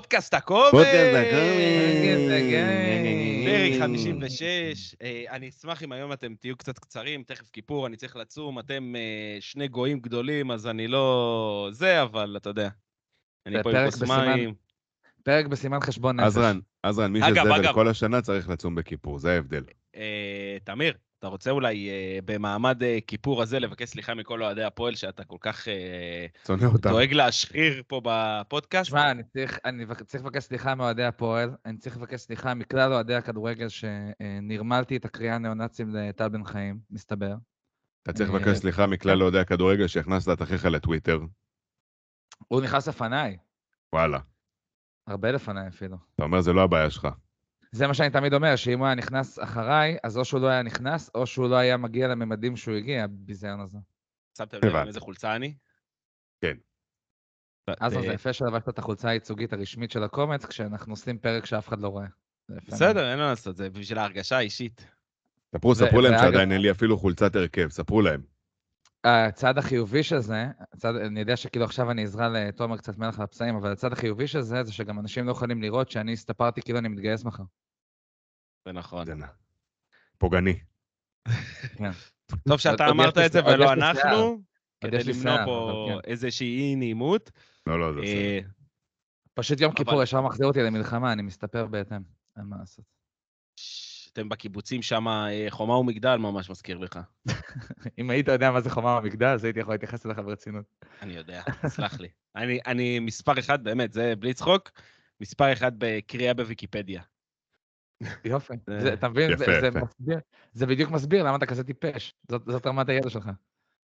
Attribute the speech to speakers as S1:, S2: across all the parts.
S1: פודקאסט הכובד!
S2: פודקאסט הכובד.
S1: פרק 56. אה, אני אשמח אם היום אתם תהיו קצת קצרים, תכף כיפור, אני צריך לצום, אתם אה, שני גויים גדולים, אז אני לא זה, אבל אתה יודע. אני פה עם כוס מים.
S3: פרק בסימן חשבון נפש.
S2: עזרן, עזרן, מי שזבל. כל השנה צריך לצום בכיפור, זה ההבדל.
S1: אה, תמיר, אתה רוצה אולי אה, במעמד אה, כיפור הזה לבקש סליחה מכל אוהדי הפועל, שאתה כל כך אה. דואג להשחיר פה בפודקאסט?
S3: תשמע, אני צריך, אני צריך לבקש סליחה מאוהדי הפועל, אני צריך לבקש סליחה מכלל אוהדי הכדורגל שנרמלתי את הקריאה הניאו-נאצים לטל בן חיים, מסתבר.
S2: אתה צריך
S3: אה,
S2: לבקש סליחה מכלל אוהדי הכדורגל שהכנסת את אחיך לטוויטר.
S3: הוא נכנס לפניי,
S2: וואלה.
S3: הרבה לפניי אפילו.
S2: אתה אומר, זה לא הבעיה שלך.
S3: זה מה שאני תמיד אומר, שאם הוא היה נכנס אחריי, אז או שהוא לא היה נכנס, או שהוא לא היה מגיע לממדים שהוא הגיע, הביזיון הזה.
S1: שמתם לב עם. איזה חולצה אני?
S2: כן.
S3: אז
S1: אה,
S3: זה יפה שלבשת את החולצה הייצוגית הרשמית של הקומץ, כשאנחנו עושים פרק שאף אחד לא רואה.
S1: בסדר, אין מה לעשות, זה בשביל ההרגשה האישית.
S2: ספרו, ספרו להם שעדיין אין לי אפילו חולצת הרכב, ספרו להם.
S3: הצד החיובי של זה, הצד, אני יודע שכאילו עכשיו אני עזרה לתומר קצת מלח על הפצעים, אבל הצד החיובי של זה, זה שגם אנשים לא יכולים לראות שאני הסתפרתי כאילו אני מתגייס מחר.
S1: זה נכון.
S2: פוגעני.
S3: כן.
S1: טוב שאתה אמרת את זה ולא. אנחנו, כדי למנוע פה
S3: כן.
S1: איזושהי אי נעימות.
S2: לא, לא, זה בסדר.
S1: אה,
S3: פשוט יום כיפור ישר מחזיר אותי למלחמה, אני מסתפר בהתאם. אין מה לעשות.
S1: ש- אתם בקיבוצים שם, אה, חומה ומגדל ממש מזכיר לך.
S3: אם היית יודע מה זה חומה במגדל, אז הייתי יכול להתייחס אליך ברצינות.
S1: אני יודע, סלח לי. אני- אני מספר אחד, באמת, זה בלי צחוק, מספר אחד בקריאה בוויקיפדיה.
S3: יופי.
S1: זה-
S3: זה- אתה מבין? זה-
S2: יפה,
S3: זה
S2: יפה.
S3: מסביר- זה בדיוק מסביר למה אתה כזה טיפש. זאת- זאת רמת הידע שלך.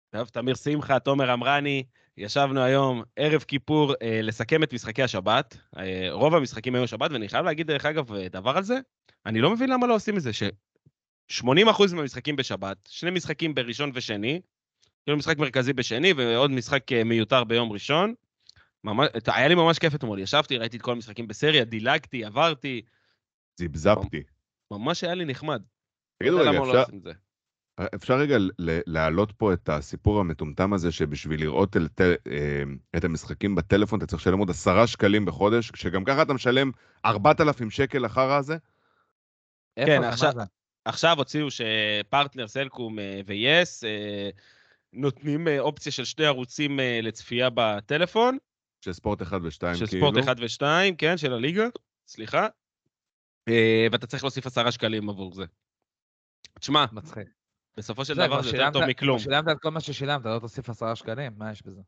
S1: טוב, תמיר שמחה, תומר אמרני, ישבנו היום, ערב כיפור, אה, לסכם את משחקי השבת. אה, רוב המשחקים היו שבת, ואני חייב להגיד, דרך אגב, אה, דבר על זה, אני לא מבין למה לא עושים את זה, ש-80% מהמשחקים בשבת, שני משחקים בראשון ושני, כאילו משחק מרכזי בשני ועוד משחק אה, מיותר ביום ראשון. ממש, היה לי ממש כיף אתמול, ישבתי, ראיתי את כל המשחקים בסריה, דילגתי, עברתי,
S2: זיבזבתי.
S1: ממש היה לי נחמד.
S2: תגידו
S1: לא
S2: רגע,
S1: לא
S2: אפשר-. אפשר רגע ל- להעלות פה את הסיפור המטומטם הזה, שבשביל לראות את, אה, את המשחקים בטלפון אתה צריך לשלם עוד עשרה שקלים בחודש, כשגם ככה אתה משלם 4,000 שקל אחר הזה?
S1: כן, עכשיו-? עכשיו הוציאו שפרטנר, סלקום אה, ויס אה, נותנים אופציה של שני ערוצים לצפייה בטלפון,
S2: של ספורט 1 ו-2
S1: של
S2: כאילו.
S1: ספורט 1 ו-2, כן, של הליגה, סליחה, ואתה צריך להוסיף עשרה שקלים עבור זה. תשמע,
S3: מצחיק.
S1: בסופו של דבר זה יותר טוב מכלום.
S3: שילמת את כל מה ששילמת, לא תוסיף עשרה שקלים? מה יש בזה?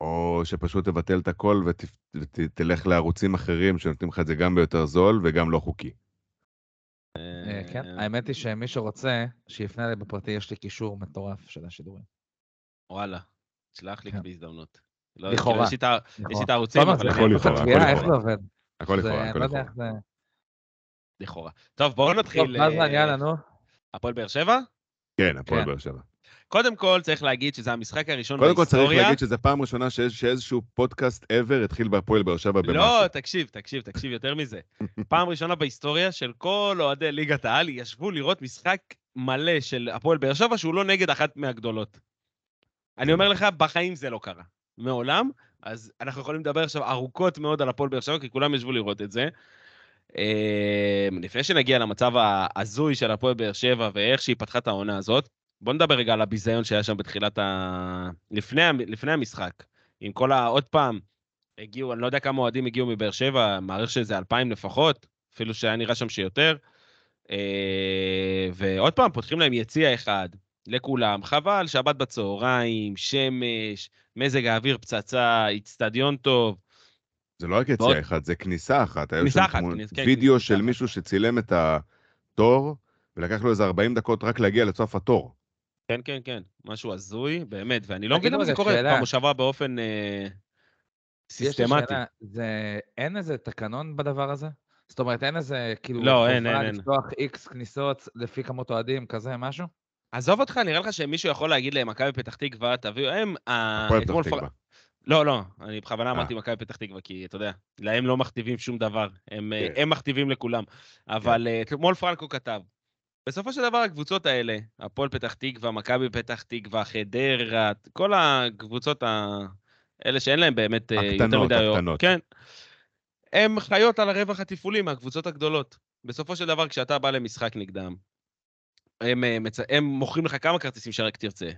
S2: או שפשוט תבטל את הכל ותלך לערוצים אחרים שנותנים לך את זה גם ביותר זול וגם לא חוקי.
S3: אה, כן,
S1: אה,
S3: האמת היא שמי שרוצה, שיפנה אליי בפרטי, יש לי קישור מטורף של השידורים.
S1: וואלה, תשלח לי
S3: כן.
S1: בהזדמנות. לא,
S3: לכאורה.
S1: יש לי את הערוצים,
S3: תומר,
S1: אבל
S2: הכל לכאורה. הכל
S3: איך
S2: לכאורה.
S3: זה עובד?
S2: הכל
S3: זה-
S2: לכאורה, הכל
S3: לא
S2: לכאורה.
S1: לכאורה. טוב, בואו
S3: טוב,
S1: נתחיל.
S3: אז
S1: אה,
S3: יאללה, נו.
S1: הפועל באר שבע?
S2: כן, הפועל
S3: כן.
S2: באר שבע.
S1: קודם כל, צריך להגיד שזה המשחק הראשון
S2: קודם כל צריך
S1: בהיסטוריה.
S2: להגיד שזו פעם ראשונה שיש- שאיזשהו פודקאסט ever התחיל בהפועל באר שבע במשהו.
S1: לא, תקשיב, תקשיב, תקשיב יותר מזה. פעם ראשונה בהיסטוריה של כל אוהדי ליגת העל ישבו לראות משחק מלא של הפועל באר שבע שהוא לא נגד אחת מהגדולות. אני אומר לך, בחיים זה לא קרה. מעולם. אז אנחנו יכולים לדבר עכשיו ארוכות מאוד על הפועל באר שבע, כי כולם ישבו לראות את זה. אה, לפני שנגיע למצב ההזוי של הפועל באר שבע ואיך שהיא פתחה את העונה הזאת, בוא נדבר רגע על הביזיון שהיה שם בתחילת ה... לפני, לפני המשחק. עם כל ה... עוד פעם, הגיעו, אני לא יודע כמה אוהדים הגיעו מבאר שבע, מעריך שזה אלפיים לפחות, אפילו שהיה נראה שם שיותר. אה, ועוד פעם, פותחים להם יציע אחד לכולם, חבל, שבת בצהריים, שמש, מזג האוויר פצצה, איצטדיון טוב.
S2: זה לא רק יציאה אחת, זה כניסה אחת.
S1: כניסה אחת, כן,
S2: וידאו
S1: כניסה
S2: של
S1: אחת.
S2: מישהו שצילם את התור, ולקח לו איזה 40 דקות רק להגיע לסוף התור.
S1: כן, כן, כן, משהו הזוי, באמת, ואני לא מבין למה זה קורה
S3: שאלה.
S1: במושבה באופן... אה, סיסטמטי.
S3: שאלה, זה... אין איזה תקנון בדבר הזה? זאת אומרת, אין איזה, כאילו,
S1: לא, אין, אין, אין.
S3: לפתוח איקס כניסות לפי כמות אוהדים, כזה, משהו?
S1: עזוב אותך, נראה לך שמישהו יכול להגיד למכבי פתח תקווה, תביאו, הם... ה-
S2: הפועל פתח תקווה.
S1: לא, לא, אני בכוונה
S2: אה.
S1: אמרתי מכבי פתח תקווה, כי אתה יודע, להם לא מכתיבים שום דבר, הם, אה,
S2: כן.
S1: הם מכתיבים לכולם. אבל אה, אתמול פרנקו כתב, בסופו של דבר הקבוצות האלה, הפועל פתח תקווה, מכבי פתח תקווה, חדרה, כל הקבוצות האלה שאין להם באמת אה, יותר
S2: הקטנות,
S1: מדי...
S2: הקטנות.
S1: כן. הם חיות על הרווח התפעולי מהקבוצות הגדולות. בסופו של דבר, כשאתה בא למשחק נגדם, הם, אה, מצ... הם מוכרים לך כמה כרטיסים שרק תרצה.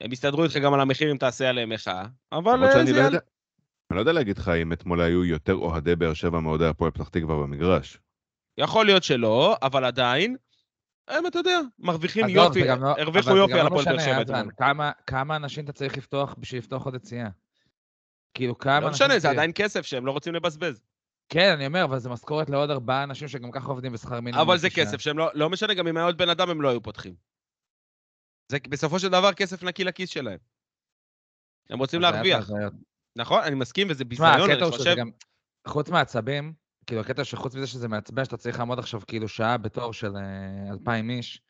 S1: הם יסתדרו איתך גם על המחיר אם תעשה עליהם מחאה, אבל אה, זה
S2: לא יודע, אני לא יודע להגיד לך אם אתמול היו יותר אוהדי באר שבע מאוהדי הפועל פתח תקווה במגרש.
S1: יכול להיות שלא, אבל עדיין, הם, אתה יודע, מרוויחים יופי,
S3: לא-
S1: הרוויחו יופי על
S3: לא
S1: הפועל באר שבע אתמול.
S3: כמה- כמה אנשים אתה צריך לפתוח בשביל לפתוח עוד יציאה? כאילו, כמה
S1: לא. משנה, זה? עדיין כסף שהם לא רוצים לבזבז.
S3: כן, אני אומר, אבל זה משכורת לעוד ארבעה אנשים שגם ככה עובדים בשכר מינימום.
S1: אבל זה. כסף שהם לא, לא משנה, גם אם היה עוד בן אדם הם לא היו פותחים. זה בסופו של דבר כסף נקי לכיס שלהם. הם רוצים להרוויח. נכון, אני מסכים, וזה ביזיון, אני חושב...
S3: גם... חוץ מעצבים, כאילו, הקטע שחוץ מזה שזה מעצבן, שאתה צריך לעמוד עכשיו כאילו שעה בתור של אה, אלפיים איש,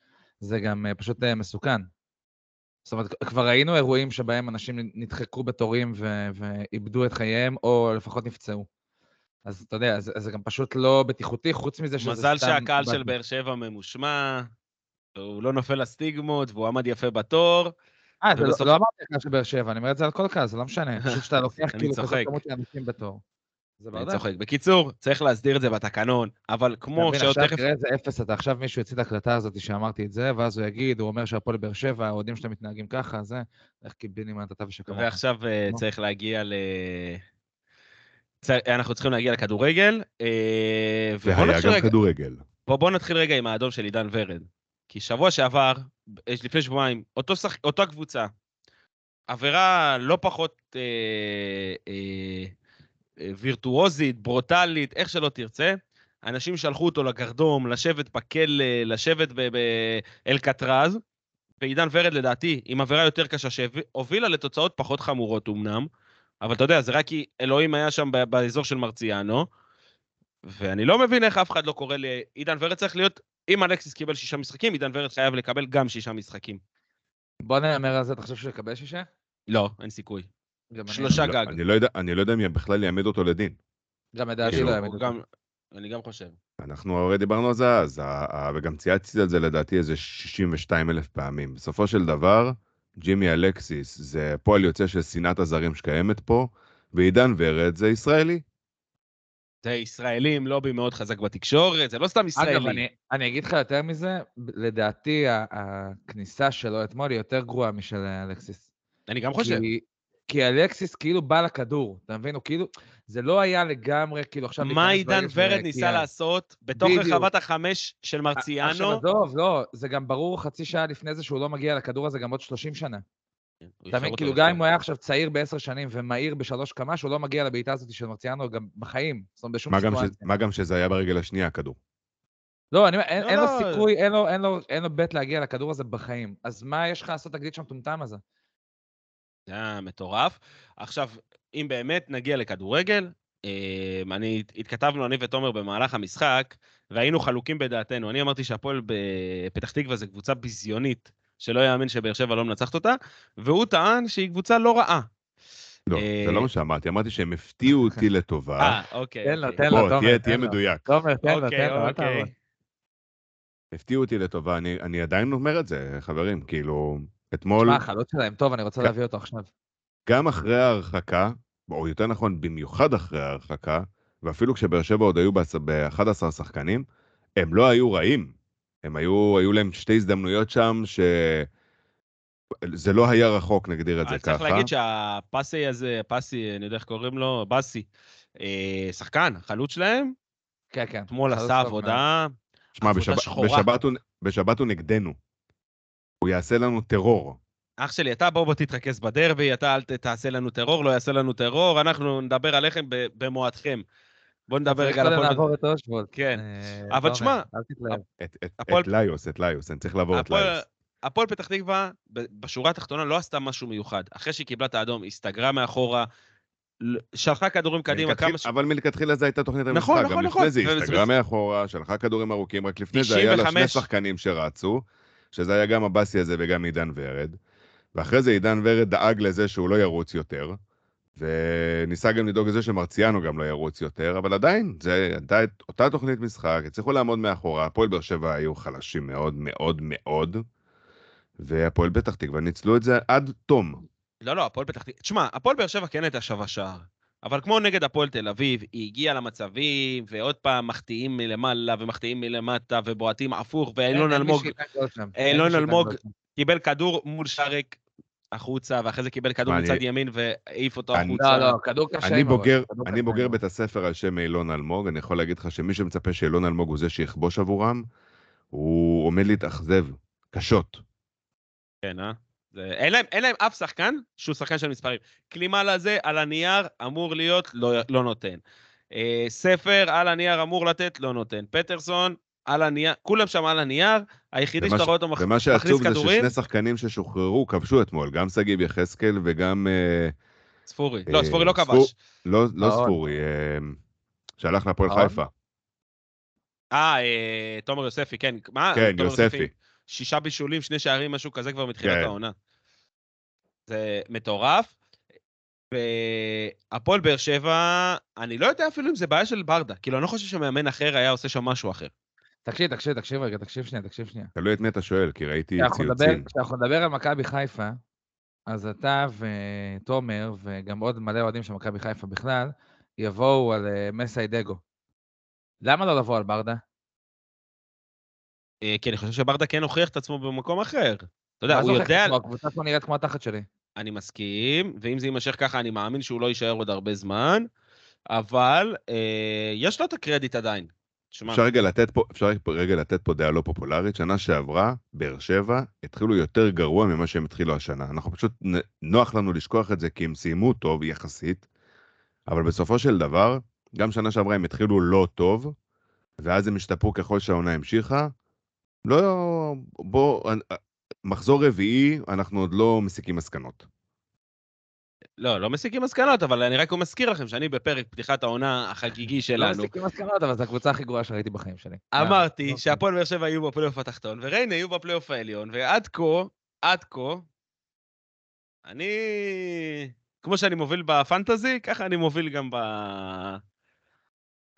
S3: זה גם אה, פשוט אה, מסוכן. זאת אומרת, כבר ראינו אירועים שבהם אנשים נדחקו בתורים ו- ואיבדו את חייהם, או לפחות נפצעו. אז אתה יודע, זה, זה גם פשוט לא בטיחותי, חוץ מזה שזה
S1: מזל
S3: סתם...
S1: שהקהל של. באר שבע ממושמע, הוא לא נופל לסטיגמות, והוא עמד יפה בתור.
S3: אה, זה לא- לא אמרתי הקהל של באר שבע, אני אומר את זה על כל קהל, זה לא משנה. פשוט שאתה לוקח
S1: אני
S3: כאילו כזאת. כמות של אנשים בתור. זה
S1: אני. צוחק. בקיצור, צריך להסדיר את זה בתקנון, אבל כמו שעוד
S3: עכשיו
S1: תכף...
S3: תראה איזה אפס אתה, עכשיו מישהו יוציא את ההקלטה הזאת שאמרתי את זה, ואז הוא יגיד, הוא אומר שהפועל באר שבע, האוהדים שלהם מתנהגים ככה, זה, איך קיבינימט אתה ושכמוך.
S1: ועכשיו אה. צריך להגיע ל... אנחנו צריכים להגיע לכדורגל. אה,
S2: והיה גם כדורגל.
S1: בוא נתחיל רגע עם האדום של עידן ורד. כי שבוע שעבר, אה, לפני שבועיים, אותו שח... אותה קבוצה, עבירה לא פחות אה, אה, אה, וירטואוזית, ברוטלית, איך שלא תרצה, אנשים שלחו אותו לגרדום, לשבת בכלא, לשבת באלקטרז, ועידן ורד לדעתי, עם עבירה יותר קשה, שהובילה לתוצאות פחות חמורות אמנם, אבל אתה יודע, זה רק כי אלוהים היה שם באזור של מרציאנו, ואני לא מבין איך אף אחד לא קורא לי... עידן ורד צריך להיות... אם אלכסיס קיבל שישה משחקים, עידן ורד חייב לקבל גם שישה משחקים.
S3: בוא נאמר על זה, אתה חושב שהוא יקבל שישה?
S1: לא, אין סיכוי.
S3: אני-
S1: שלושה
S2: אני לא-
S1: גג.
S2: אני לא יודע- אני לא יודע אם בכלל יעמיד אותו לדין.
S3: גם לדעתי
S2: כאילו,
S3: לא
S1: הוא
S3: יעמידו.
S1: גם... אני גם חושב.
S2: אנחנו הרי דיברנו על זה אז, וגם צייצתי על זה לדעתי איזה 62 אלף פעמים. בסופו של דבר, ג'ימי אלקסיס זה פועל יוצא של שנאת הזרים שקיימת פה, ועידן ורד זה ישראלי.
S1: זה ישראלי עם לובי מאוד חזק בתקשורת, זה לא סתם ישראלי.
S3: אגב, אני, אני אגיד לך יותר מזה, לדעתי הכניסה שלו אתמול היא יותר גרועה משל אה, אלכסיס.
S1: אני גם חושב.
S3: כי, כי אלכסיס כאילו בא לכדור, אתה מבין? הוא כאילו, זה לא היה לגמרי, כאילו עכשיו...
S1: מה עידן ורד
S3: של-
S1: ניסה
S3: כי
S1: לעשות בתוך
S3: בדיוק.
S1: רחבת החמש של
S3: עכשיו,
S1: מרציאנו?
S3: עזוב, לא, זה גם ברור חצי שעה לפני זה שהוא לא מגיע לכדור הזה גם עוד 30 שנה.
S1: הוא
S3: אתה מבין? כאילו. גם אם הוא היה עכשיו צעיר בעשר שנים ומהיר בשלוש קמ"ש, הוא לא מגיע לבעיטה הזאת של מרציאנו גם בחיים. זאת אומרת, בשום. סיטואציה.
S2: מה גם שזה היה ברגל השנייה, הכדור.
S3: לא, אני אומר, אין,
S1: לא,
S3: אין לו
S1: לא.
S3: סיכוי, אין לו, אין, לו, אין לו בית להגיע לכדור הזה בחיים. אז מה יש לך לעשות תגלית שם מטומטם הזה?
S1: זה היה מטורף. עכשיו, אם באמת נגיע לכדורגל, אה, אני, התכתבנו, אני ותומר, במהלך המשחק, והיינו חלוקים בדעתנו. אני אמרתי שהפועל בפתח תקווה זה קבוצה ביזיונית, שלא יאמין שבאר שבע לא מנצחת אותה, והוא טען שהיא קבוצה לא רעה.
S2: לא,
S1: אה,
S2: זה לא מה שאמרתי, אמרתי שהם הפתיעו אותי לטובה.
S1: אה, אוקיי.
S3: תן לו,
S1: אוקיי.
S3: תן לו,
S2: בוא,
S3: תומר,
S2: תהיה. מדויק.
S3: תומר, תן לו,
S1: אוקיי,
S3: תן לו, אל
S1: אוקיי.
S3: תעבוד.
S2: הפתיעו אותי לטובה, אני, אני עדיין אומר את זה, חברים, כאילו, אתמול,
S3: שמע, החלוץ שלהם טוב, אני רוצה. להביא אותו עכשיו.
S2: גם אחרי ההרחקה, או יותר נכון, במיוחד אחרי ההרחקה, ואפילו כשבאר שבע עוד היו ב-11 שחקנים, הם לא היו רעים. הם היו, היו להם שתי הזדמנויות שם, ש... זה לא היה רחוק, נגדיר את זה ככה.
S1: צריך להגיד שהפאסי הזה, פאסי, אני יודע איך קוראים לו, באסי, אה, שחקן, חלוץ שלהם,
S3: כן, כן.
S1: אתמול עשה. עבודה,
S2: שמע,
S1: עבודה
S2: בשבת,
S1: שחורה.
S2: בשבת, הוא, בשבת הוא נגדנו. הוא יעשה לנו טרור.
S1: אח שלי, אתה בוא בוא תתרכז בדרבי, אתה אל ת- תעשה לנו טרור, לא יעשה לנו טרור, אנחנו נדבר עליכם ב- במועדכם. בוא נדבר
S3: צריך
S1: רגע על הפועל...
S3: לעבור את אושוולד.
S1: כן.
S3: אה,
S1: אבל
S3: אל תתלהב.
S2: את, ליוס, את ליוס, אני צריך לעבור את ליוס.
S1: הפועל פתח תקווה, בשורה התחתונה, לא עשתה משהו מיוחד. אחרי שהיא קיבלה את האדום, הסתגרה מאחורה, שלחה כדורים קדימה כמה ש...
S2: אבל מלכתחילה זו הייתה תוכנית
S1: נכון,
S2: המשחק.
S1: נכון,
S2: גם
S1: נכון.
S2: לפני זה הסתגרה מאחורה, שלחה כדורים ארוכים, רק לפני זה היה לה שני
S1: 95.
S2: שחקנים שרצו, שזה היה גם הבאסי הזה וגם עידן ורד. ואחרי זה עידן ורד דאג לזה שהוא לא ירוץ יותר, וניסה גם לדאוג לזה שמרציאנו גם לא ירוץ יותר, אבל עדיין, זה הייתה את- אותה תוכנית משחק, הצליחו לעמוד מאחורה, הפועל באר שבע היו חלשים מאוד מאוד מאוד, והפועל פתח תקווה ניצלו את זה עד תום.
S1: לא, לא, הפועל פתח תקווה... תשמע, הפועל באר שבע כן הייתה שווה שער. אבל כמו נגד הפועל תל אביב, היא הגיעה למצבים, ועוד פעם מחטיאים מלמעלה ומחטיאים מלמטה, ובועטים הפוך, ואילון אלמוג. אילון אלמוג. קיבל כדור מול שרק החוצה, ואחרי זה קיבל כדור מצד
S2: אני-
S1: ימין והעיף אותו
S2: אני-
S1: החוצה.
S3: לא, לא, כדור קשה.
S2: אני בוגר,
S3: כדור
S2: אני בוגר בית הספר על שם אילון אלמוג, אני יכול להגיד לך שמי שמצפה שאילון אלמוג הוא זה שיכבוש עבורם, הוא עומד להתאכזב, קשות.
S1: כן, אה? זה... אין, להם, אין להם אף שחקן שהוא שחקן של מספרים. קלימל הזה על הנייר אמור להיות, לא, לא נותן. אה, ספר על הנייר אמור לתת, לא נותן. פטרסון על הנייר, כולם שם על הנייר, היחידי
S2: ומה
S1: שאתה רואה אותו מח...
S2: ומה
S1: מכניס
S2: שעצוב זה
S1: כדורים,
S2: ששני שחקנים ששוחררו כבשו אתמול, גם שגיב יחזקאל וגם, אה,
S1: ספורי.
S2: אה,
S1: לא, ספורי לא כבש.
S2: לא, לא. ספורי, אה, שהלך להפועל. חיפה.
S1: אה, תומר יוספי, כן. מה?
S2: כן, יוספי.
S1: שישה בישולים, שני שערים, משהו כזה כבר מתחילת
S2: כן.
S1: העונה. זה מטורף. והפועל באר שבע, אני לא יודע אפילו אם זה בעיה של ברדה. כאילו, אני לא חושב שמאמן אחר היה עושה שם משהו אחר.
S3: תקשיב, תקשיב, תקשיב רגע, תקשיב שנייה, תקשיב שנייה.
S2: תלוי את מי אתה שואל, כי ראיתי ציוצים.
S3: כשאנחנו נדבר על מכבי חיפה, אז אתה ותומר, וגם עוד מלא אוהדים של מכבי חיפה בכלל, יבואו על אה, מסיידגו. למה לא לבוא על ברדה?
S1: אה, כי אני חושב שברדה כן הוכיח את עצמו במקום אחר. אתה יודע, הוא יודע?
S3: הקבוצה פה נראית כמו התחת שלי.
S1: אני מסכים, ואם זה יימשך ככה, אני מאמין שהוא לא יישאר עוד הרבה זמן, אבל אה, יש לו את הקרדיט עדיין. שמע,
S2: אפשר רגע לתת פה, אפשר רגע לתת פה דעה לא פופולרית. שנה שעברה, באר שבע התחילו יותר גרוע ממה שהם התחילו השנה. אנחנו פשוט, נוח לנו לשכוח את זה כי הם סיימו טוב יחסית, אבל בסופו של דבר, גם שנה שעברה הם התחילו לא טוב, ואז הם השתפרו ככל שהעונה המשיכה. לא, בוא, מחזור רביעי, אנחנו עוד לא מסיקים מסקנות.
S1: לא, לא מסיקים מסקנות, אבל אני רק מזכיר לכם שאני בפרק פתיחת העונה החגיגי
S3: לא
S1: שלנו,
S3: מסיקים מסקנות, אבל זו הקבוצה הכי גרועה שראיתי בחיים שלי.
S1: אמרתי
S3: אוקיי.
S1: שהפועל באר שבע יהיו בפלייאוף התחתון, וריינה יהיו בפלייאוף העליון, ועד כה, עד כה, אני... כמו שאני מוביל בפנטזי, ככה אני מוביל גם ב...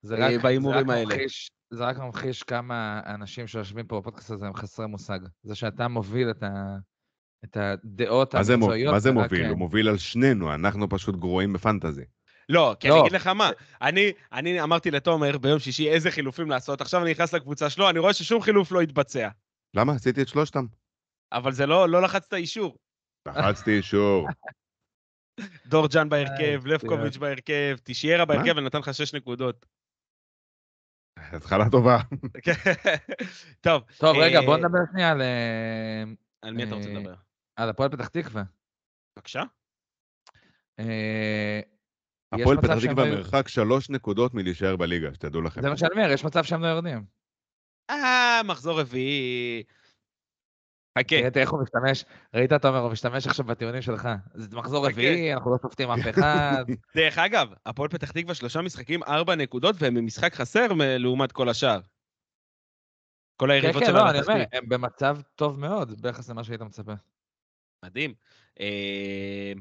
S3: זה
S1: אה,
S3: רק-
S1: בהימורים
S3: זה רק
S1: האלה.
S3: ממחיש- זה רק ממחיש כמה אנשים שיושבים פה בפודקאסט הזה הם חסרי מושג. זה שאתה מוביל את ה- את הדעות המקצועיות.
S2: מה זה מוביל?
S3: אה,
S2: הוא מוביל על שנינו, אנחנו פשוט גרועים בפנטזי.
S1: לא, כי אני
S3: לא.
S1: אגיד לך מה, אני, אני אמרתי לתומר ביום שישי איזה חילופים לעשות, עכשיו אני נכנס לקבוצה שלו, אני רואה ששום חילוף לא התבצע.
S2: למה? עשיתי את שלושתם.
S1: אבל זה לא, לא לחצת אישור.
S2: לחצתי אישור.
S1: דורג'אן בהרכב,
S3: איי,
S1: לבקוביץ' בהרכב, תשיירה בהרכב ונתן לך שש נקודות.
S2: התחלה טובה.
S1: טוב,
S3: טוב, רגע,
S1: אה,
S3: בוא נדבר שנייה על, אה,
S1: על מי אתה רוצה
S3: אה,
S1: לדבר?
S3: על הפועל פתח תקווה.
S1: בבקשה.
S3: אה,
S2: הפועל פתח תקווה
S3: לא-
S2: מרחק שלוש נקודות מלהישאר בליגה, שתדעו לכם.
S3: זה מה שאני אומר, יש מצב שהם לא יורדים.
S1: אה, מחזור רביעי. חכה.
S3: תראה תראה איך הוא משתמש, ראית תומר, הוא משתמש עכשיו בטיעונים שלך. זה מחזור. רביעי, אנחנו לא שופטים אף אחד.
S1: דרך אגב, הפועל פתח תקווה שלושה משחקים, ארבע נקודות, והם במשחק חסר לעומת כל השאר. כל
S3: כן,
S1: היריבות
S3: כן,
S1: של
S3: לא, אני אומר. הם במצב טוב מאוד ביחס למה שהיית מצפה.
S1: מדהים. אה,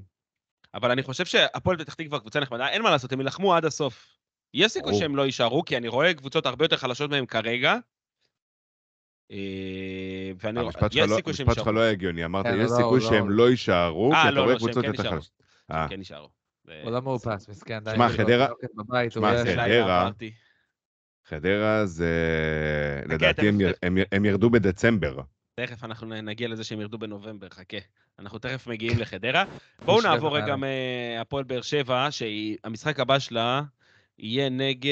S1: אבל אני חושב שהפועל פתח תקווה קבוצה נחמדה, אין מה לעשות, הם יילחמו עד הסוף. יש סיכוי. שהם לא יישארו, כי אני רואה קבוצות הרבה יותר חלשות מהם כרגע. אה, ואני רואה,
S2: המשפט
S1: יש
S2: שלך לא-
S1: סיכוי שהם
S2: המשפט שלך
S1: יישארו.
S2: לא היה הגיוני, אמרת,
S3: כן,
S2: יש
S3: לא,
S2: סיכוי
S3: לא.
S2: שהם לא יישארו,
S1: אה,
S2: כי אתה
S1: לא,
S2: רואה
S1: לא,
S2: קבוצות
S1: כן
S2: יותר
S1: יישארו.
S2: חלשות. אה.
S1: שהם כן יישארו. זה-
S3: הוא לא מאופס, מסכן. די,
S2: שמע, חדרה-
S3: הוא
S2: שמע, חדרה-. חדרה זה... לדעתי הם ירדו בדצמבר.
S1: תכף אנחנו נגיע לזה שהם ירדו בנובמבר, חכה. אנחנו תכף מגיעים לחדרה. בואו נעבור רגע. מהפועל באר שבע, שהמשחק הבא שלה יהיה נגד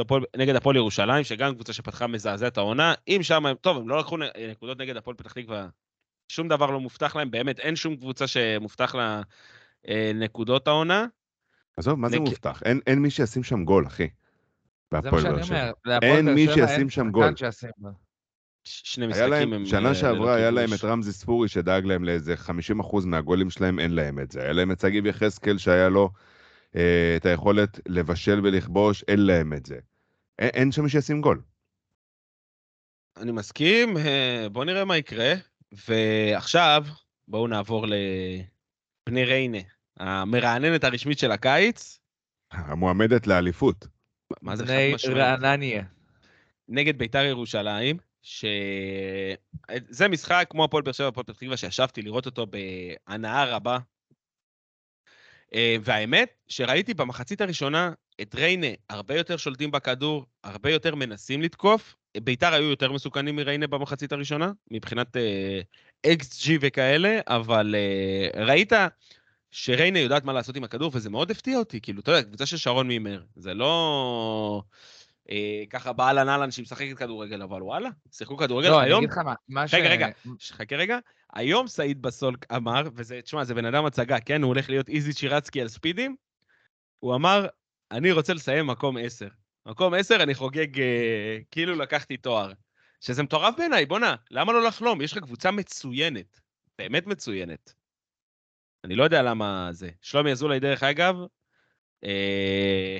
S1: הפועל, נגד הפועל ירושלים, שגם קבוצה שפתחה מזעזע את העונה. אם שם, טוב, הם לא לקחו נקודות נגד הפועל פתח תקווה, שום דבר לא מובטח להם, באמת, אין שום קבוצה שמובטח לה אה, נקודות העונה.
S2: עזוב, מה זה
S1: נק-
S2: מובטח? אין- אין מי שישים שם גול, אחי.
S3: זה מה
S2: בהפועל
S3: שאני
S2: באר שבע.
S3: אומר. להפועל
S2: אין
S3: באר
S2: מי
S3: שבע
S2: שישים
S3: אין
S2: שם
S3: שחקן
S2: גול.
S1: שני משחקים
S2: להם,
S1: הם...
S2: שנה
S1: אה,
S2: שעברה היה להם. את רמזי ספורי שדאג להם לאיזה 50% מהגולים שלהם, אין להם את זה. היה להם את שגיב יחזקאל שהיה לו אה, את היכולת לבשל ולכבוש, אין להם את זה. אין, אין שם מי שישים גול.
S1: אני מסכים, אה, בואו נראה מה יקרה. ועכשיו, בואו נעבור לבני ריינה, המרעננת הרשמית של הקיץ.
S2: המועמדת לאליפות.
S1: מה זה חד משמעית?
S3: רענניה.
S1: נגד ביתר ירושלים, שזה משחק כמו הפועל באר שבע, הפועל פתח תקווה, שישבתי לראות אותו בהנאה רבה. אה, והאמת, שראיתי במחצית הראשונה את ריינה הרבה יותר שולטים בכדור, הרבה יותר מנסים לתקוף. ביתר היו יותר מסוכנים מריינה במחצית הראשונה, מבחינת אקס ג'י וכאלה, אבל אה, ראית שריינה יודעת מה לעשות עם הכדור, וזה מאוד הפתיע אותי. כאילו, אתה יודע, קבוצה של שרון מימר, זה לא... אה, ככה באהלן אהלן שהיא משחקת כדורגל, אבל וואלה, שיחקו כדורגל.
S3: לא, אני
S1: היום,
S3: אגיד לך מה, מה ש...
S1: רגע, רגע, חכה רגע. היום סעיד בסול אמר, וזה, תשמע, זה בן אדם הצגה, כן? הוא הולך להיות איזי שירצקי על ספידים. הוא אמר, אני רוצה לסיים מקום 10. מקום 10, אני חוגג אה, כאילו לקחתי תואר. שזה מטורף בעיניי, בואנה, למה לא לחלום? יש לך קבוצה מצוינת, באמת מצוינת. אני לא יודע למה זה. שלומי אזולאי, דרך אגב, אה,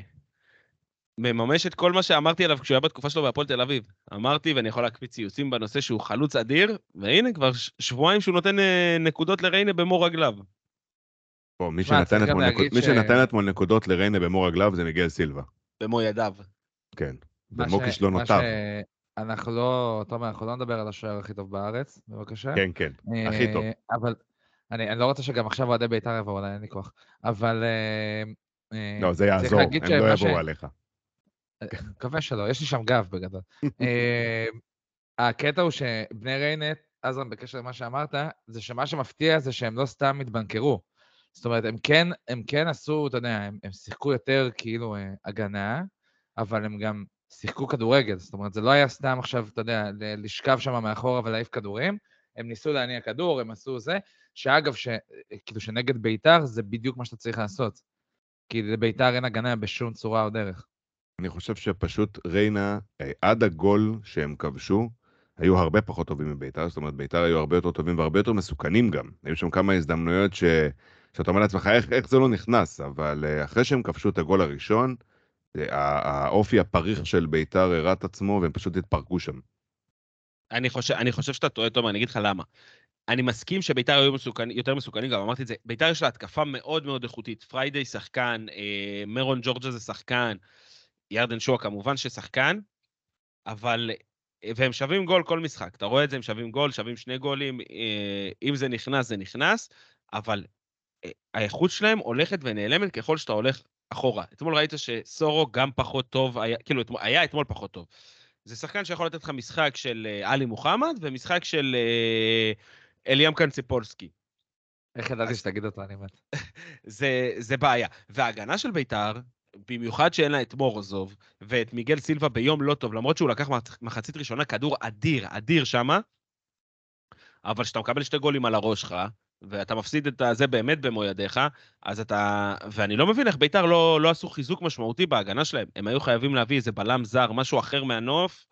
S1: מממש את כל מה שאמרתי עליו כשהוא היה בתקופה שלו בהפועל תל אביב. אמרתי, ואני יכול להקפיץ ציוצים בנושא שהוא חלוץ אדיר, והנה, כבר שבועיים שהוא נותן אה, נקודות לריינה במו רגליו.
S2: פה, מי שנתן אתמול נקוד- מי
S3: ש-
S2: שנתן אתמול נקודות לריינה במור רגליו זה מיגל סילבה.
S1: במו ידיו.
S2: כן. במו
S3: ש-
S2: כישלונותיו.
S3: מה ש- אנחנו לא, תומר, אנחנו לא נדבר על השוער הכי טוב בארץ, בבקשה.
S2: כן, כן. הכי טוב.
S3: אה, אבל אני, אני לא רוצה שגם עכשיו אוהדי בית"ר יבואו אליי, אין לי כוח. אבל... אה, אה,
S2: לא, זה יעזור, הם לא יבואו
S3: ש-
S2: עליך.
S3: אני מקווה שלא, יש לי שם גב בגדול. אה, הקטע הוא שבני ריינט, עזרן, בקשר למה שאמרת, זה שמה שמפתיע זה שהם לא סתם התבנקרו. זאת אומרת, הם כן, הם כן עשו, אתה יודע, הם, הם שיחקו יותר כאילו אה, הגנה, אבל הם גם שיחקו כדורגל. זאת אומרת, זה לא היה סתם עכשיו, אתה יודע, לשכב שם מאחורה ולהעיף כדורים. הם ניסו להניע כדור, הם עשו זה, שאגב, ש, כאילו שנגד בית"ר זה בדיוק מה שאתה צריך לעשות. כי לבית"ר אין הגנה בשום צורה או דרך.
S2: אני חושב שפשוט ריינה, אה, עד הגול שהם כבשו, היו הרבה פחות טובים מביתר, זאת אומרת, ביתר היו הרבה יותר טובים והרבה יותר מסוכנים גם. היו שם כמה הזדמנויות ש... שאתה אומר לעצמך, איך, איך זה לא נכנס? אבל אה, אחרי שהם כבשו את הגול הראשון, הא- האופי הפריך של ביתר הראה את עצמו והם פשוט התפרקו שם.
S1: אני חושב, אני חושב שאתה טועה, תומר, אני אגיד לך למה. אני מסכים שביתר היו מסוכנ... יותר מסוכנים, גם אמרתי את זה. ביתר יש לה התקפה מאוד מאוד איכותית. פריידי שחקן, אה, מרון ג'ורג'ה זה שחקן, ירדן שואה כמובן ששחקן, אבל... והם שווים גול כל משחק. אתה רואה את זה, הם שווים גול, שווים שני גולים. אה, אם זה נכנס, זה נכנס, אבל אה, האיכות שלהם הולכת ונעלמת ככל שאתה הולך אחורה. אתמול ראית שסורו גם פחות טוב, היה, כאילו, אתמול, היה אתמול פחות טוב. זה שחקן שיכול לתת לך משחק של אה, עלי מוחמד ומשחק של אה, אליאם קנציפולסקי.
S3: איך ידעתי שתגיד אותו, אני מת.
S1: זה, זה בעיה. וההגנה של בית"ר, במיוחד שאין לה את מורוזוב ואת מיגל סילבה ביום לא טוב, למרות שהוא לקח מח- מחצית ראשונה כדור אדיר, אדיר שמה, אבל כשאתה מקבל שתי גולים על הראש שלך, ואתה מפסיד את זה באמת במו ידיך, אז אתה... ואני לא מבין איך בית"ר לא, לא עשו חיזוק משמעותי בהגנה שלהם. הם היו חייבים להביא איזה בלם זר, משהו אחר מהנוף,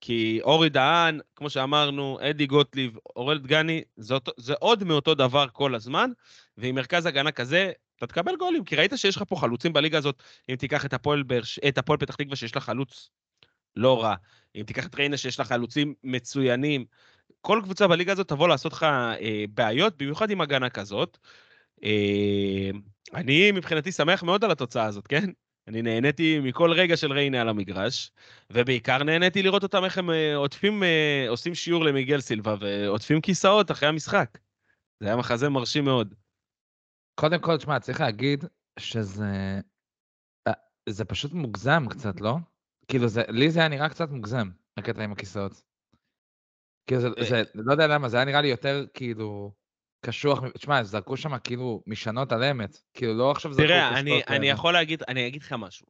S1: כי אורי דהן, כמו שאמרנו, אדי גוטליב, אורל דגני, זה, זה עוד מאותו דבר כל הזמן, ועם מרכז הגנה כזה, אתה תקבל גולים, כי ראית שיש לך פה חלוצים בליגה הזאת, אם תיקח את הפועל, באר ש- את הפועל פתח תקווה שיש לה חלוץ לא רע, אם תיקח את ריינה שיש לה חלוצים מצוינים, כל קבוצה בליגה הזאת תבוא לעשות לך אה, בעיות, במיוחד עם הגנה כזאת. אה, אני מבחינתי שמח מאוד על התוצאה הזאת, כן? אני נהניתי מכל רגע של ריינה על המגרש, ובעיקר נהניתי לראות אותם איך הם אה, עוטפים, אה, עושים שיעור למיגל סילבה ועוטפים כיסאות אחרי המשחק. זה היה מחזה מרשים מאוד.
S3: קודם כל, תשמע, צריך להגיד שזה... אה, זה פשוט מוגזם קצת, לא? כאילו, זה, לי זה היה נראה קצת מוגזם, הקטע עם הכיסאות. כאילו, זה,
S1: אה,
S3: זה, לא יודע למה, זה היה נראה לי יותר, כאילו, קשוח. תשמע, זרקו שם כאילו משענות על אמת. כאילו, לא עכשיו זרקו
S1: תראה, אני, אני
S3: אה,
S1: יכול להגיד, אני אגיד לך משהו.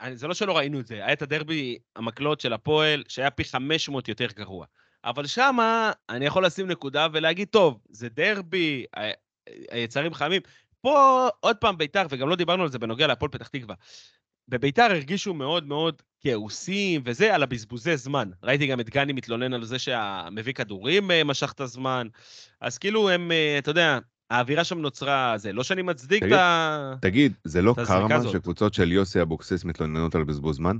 S1: אני, זה לא שלא ראינו את זה, היה את הדרבי המקלות של הפועל, שהיה פי 500 יותר גרוע. אבל שמה אני יכול לשים נקודה ולהגיד, טוב, זה דרבי, היצרים חמים. פה עוד פעם ביתר, וגם לא דיברנו על זה בנוגע להפועל פתח תקווה. בביתר הרגישו מאוד מאוד כעוסים וזה, על הבזבוזי זמן. ראיתי גם את גני מתלונן על זה שהמביא כדורים אה, משך את הזמן. אז כאילו הם, אה, אתה יודע, האווירה שם נוצרה, זה לא שאני מצדיק את
S2: תגיד,
S1: ה...
S2: תגיד, זה לא
S1: את
S2: קרמה. שקבוצות של יוסי אבוקסיס מתלוננות על בזבוז זמן?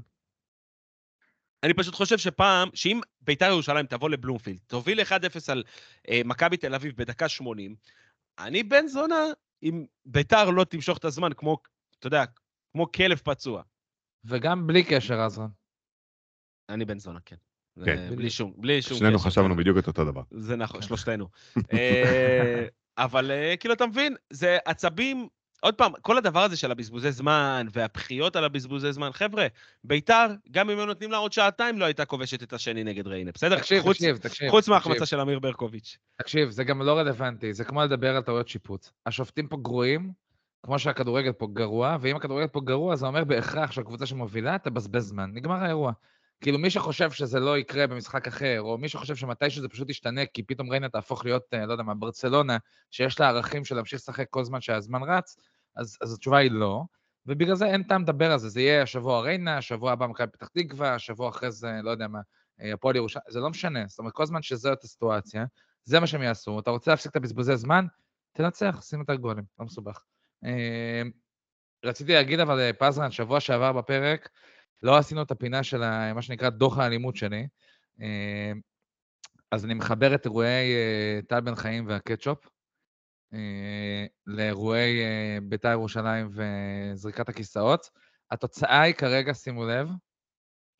S1: אני פשוט חושב שפעם, שאם ביתר ירושלים תבוא לבלומפילד, תוביל 1-0 על אה, מכבי תל אביב בדקה 80, אני בן זונה אם ביתר לא תמשוך את הזמן כמו, אתה יודע, כמו כלב פצוע.
S3: וגם בלי קשר, עזרן.
S1: אני בן זונה, כן.
S2: כן.
S1: בלי שום, בלי שום
S2: שנינו
S1: קשר,
S2: חשבנו
S1: כן.
S2: בדיוק את אותו דבר.
S1: זה נכון, שלושתנו. אה, אבל אה, כאילו, אתה מבין, זה עצבים, עוד פעם, כל הדבר הזה של הבזבוזי זמן, והבכיות על הבזבוזי זמן, חבר'ה, ביתר, גם אם היו נותנים לה עוד שעתיים, לא הייתה כובשת את השני נגד ריינה, בסדר?
S3: תקשיב,
S1: חוץ-
S3: תקשיב, תקשיב.
S1: חוץ. מההחמצה של אמיר ברקוביץ'.
S3: תקשיב, זה גם לא רלוונטי, זה כמו לדבר על טעויות שיפוט. השופטים פה גרועים, כמו שהכדורגל פה גרוע, ואם הכדורגל פה גרוע, זה אומר בהכרח שהקבוצה שמובילה תבזבז זמן. נגמר האירוע. כאילו, מי שחושב שזה לא יקרה במשחק אחר, או מי שחושב שמתישהו זה פשוט ישתנה, כי פתאום ריינה תהפוך להיות, אה, לא יודע מה, ברצלונה, שיש לה ערכים של להמשיך לשחק כל זמן שהזמן רץ, אז, אז התשובה היא לא. ובגלל זה אין טעם לדבר על זה. זה יהיה השבוע ריינה, השבוע הבא מכבי פתח תקווה, השבוע אחרי זה, לא יודע מה, אה, הפועל ירושלים, זה לא משנה. זאת אומרת, כל זמן שזאת הסיטואציה, זה מה שהם יעשו. אתה רוצה להפסיק את הבזבוזי זמן? תנצח, שים יותר גולים, לא מסובך. אה, רציתי להגיד, אבל פזרן, שבוע שעבר בפרק, לא עשינו את הפינה של ה- מה שנקרא דוח האלימות שלי. אה, אז אני מחבר את אירועי אה, טל בן חיים והקטשופ אה, לאירועי בית"ר ירושלים וזריקת הכיסאות. התוצאה היא כרגע, שימו לב,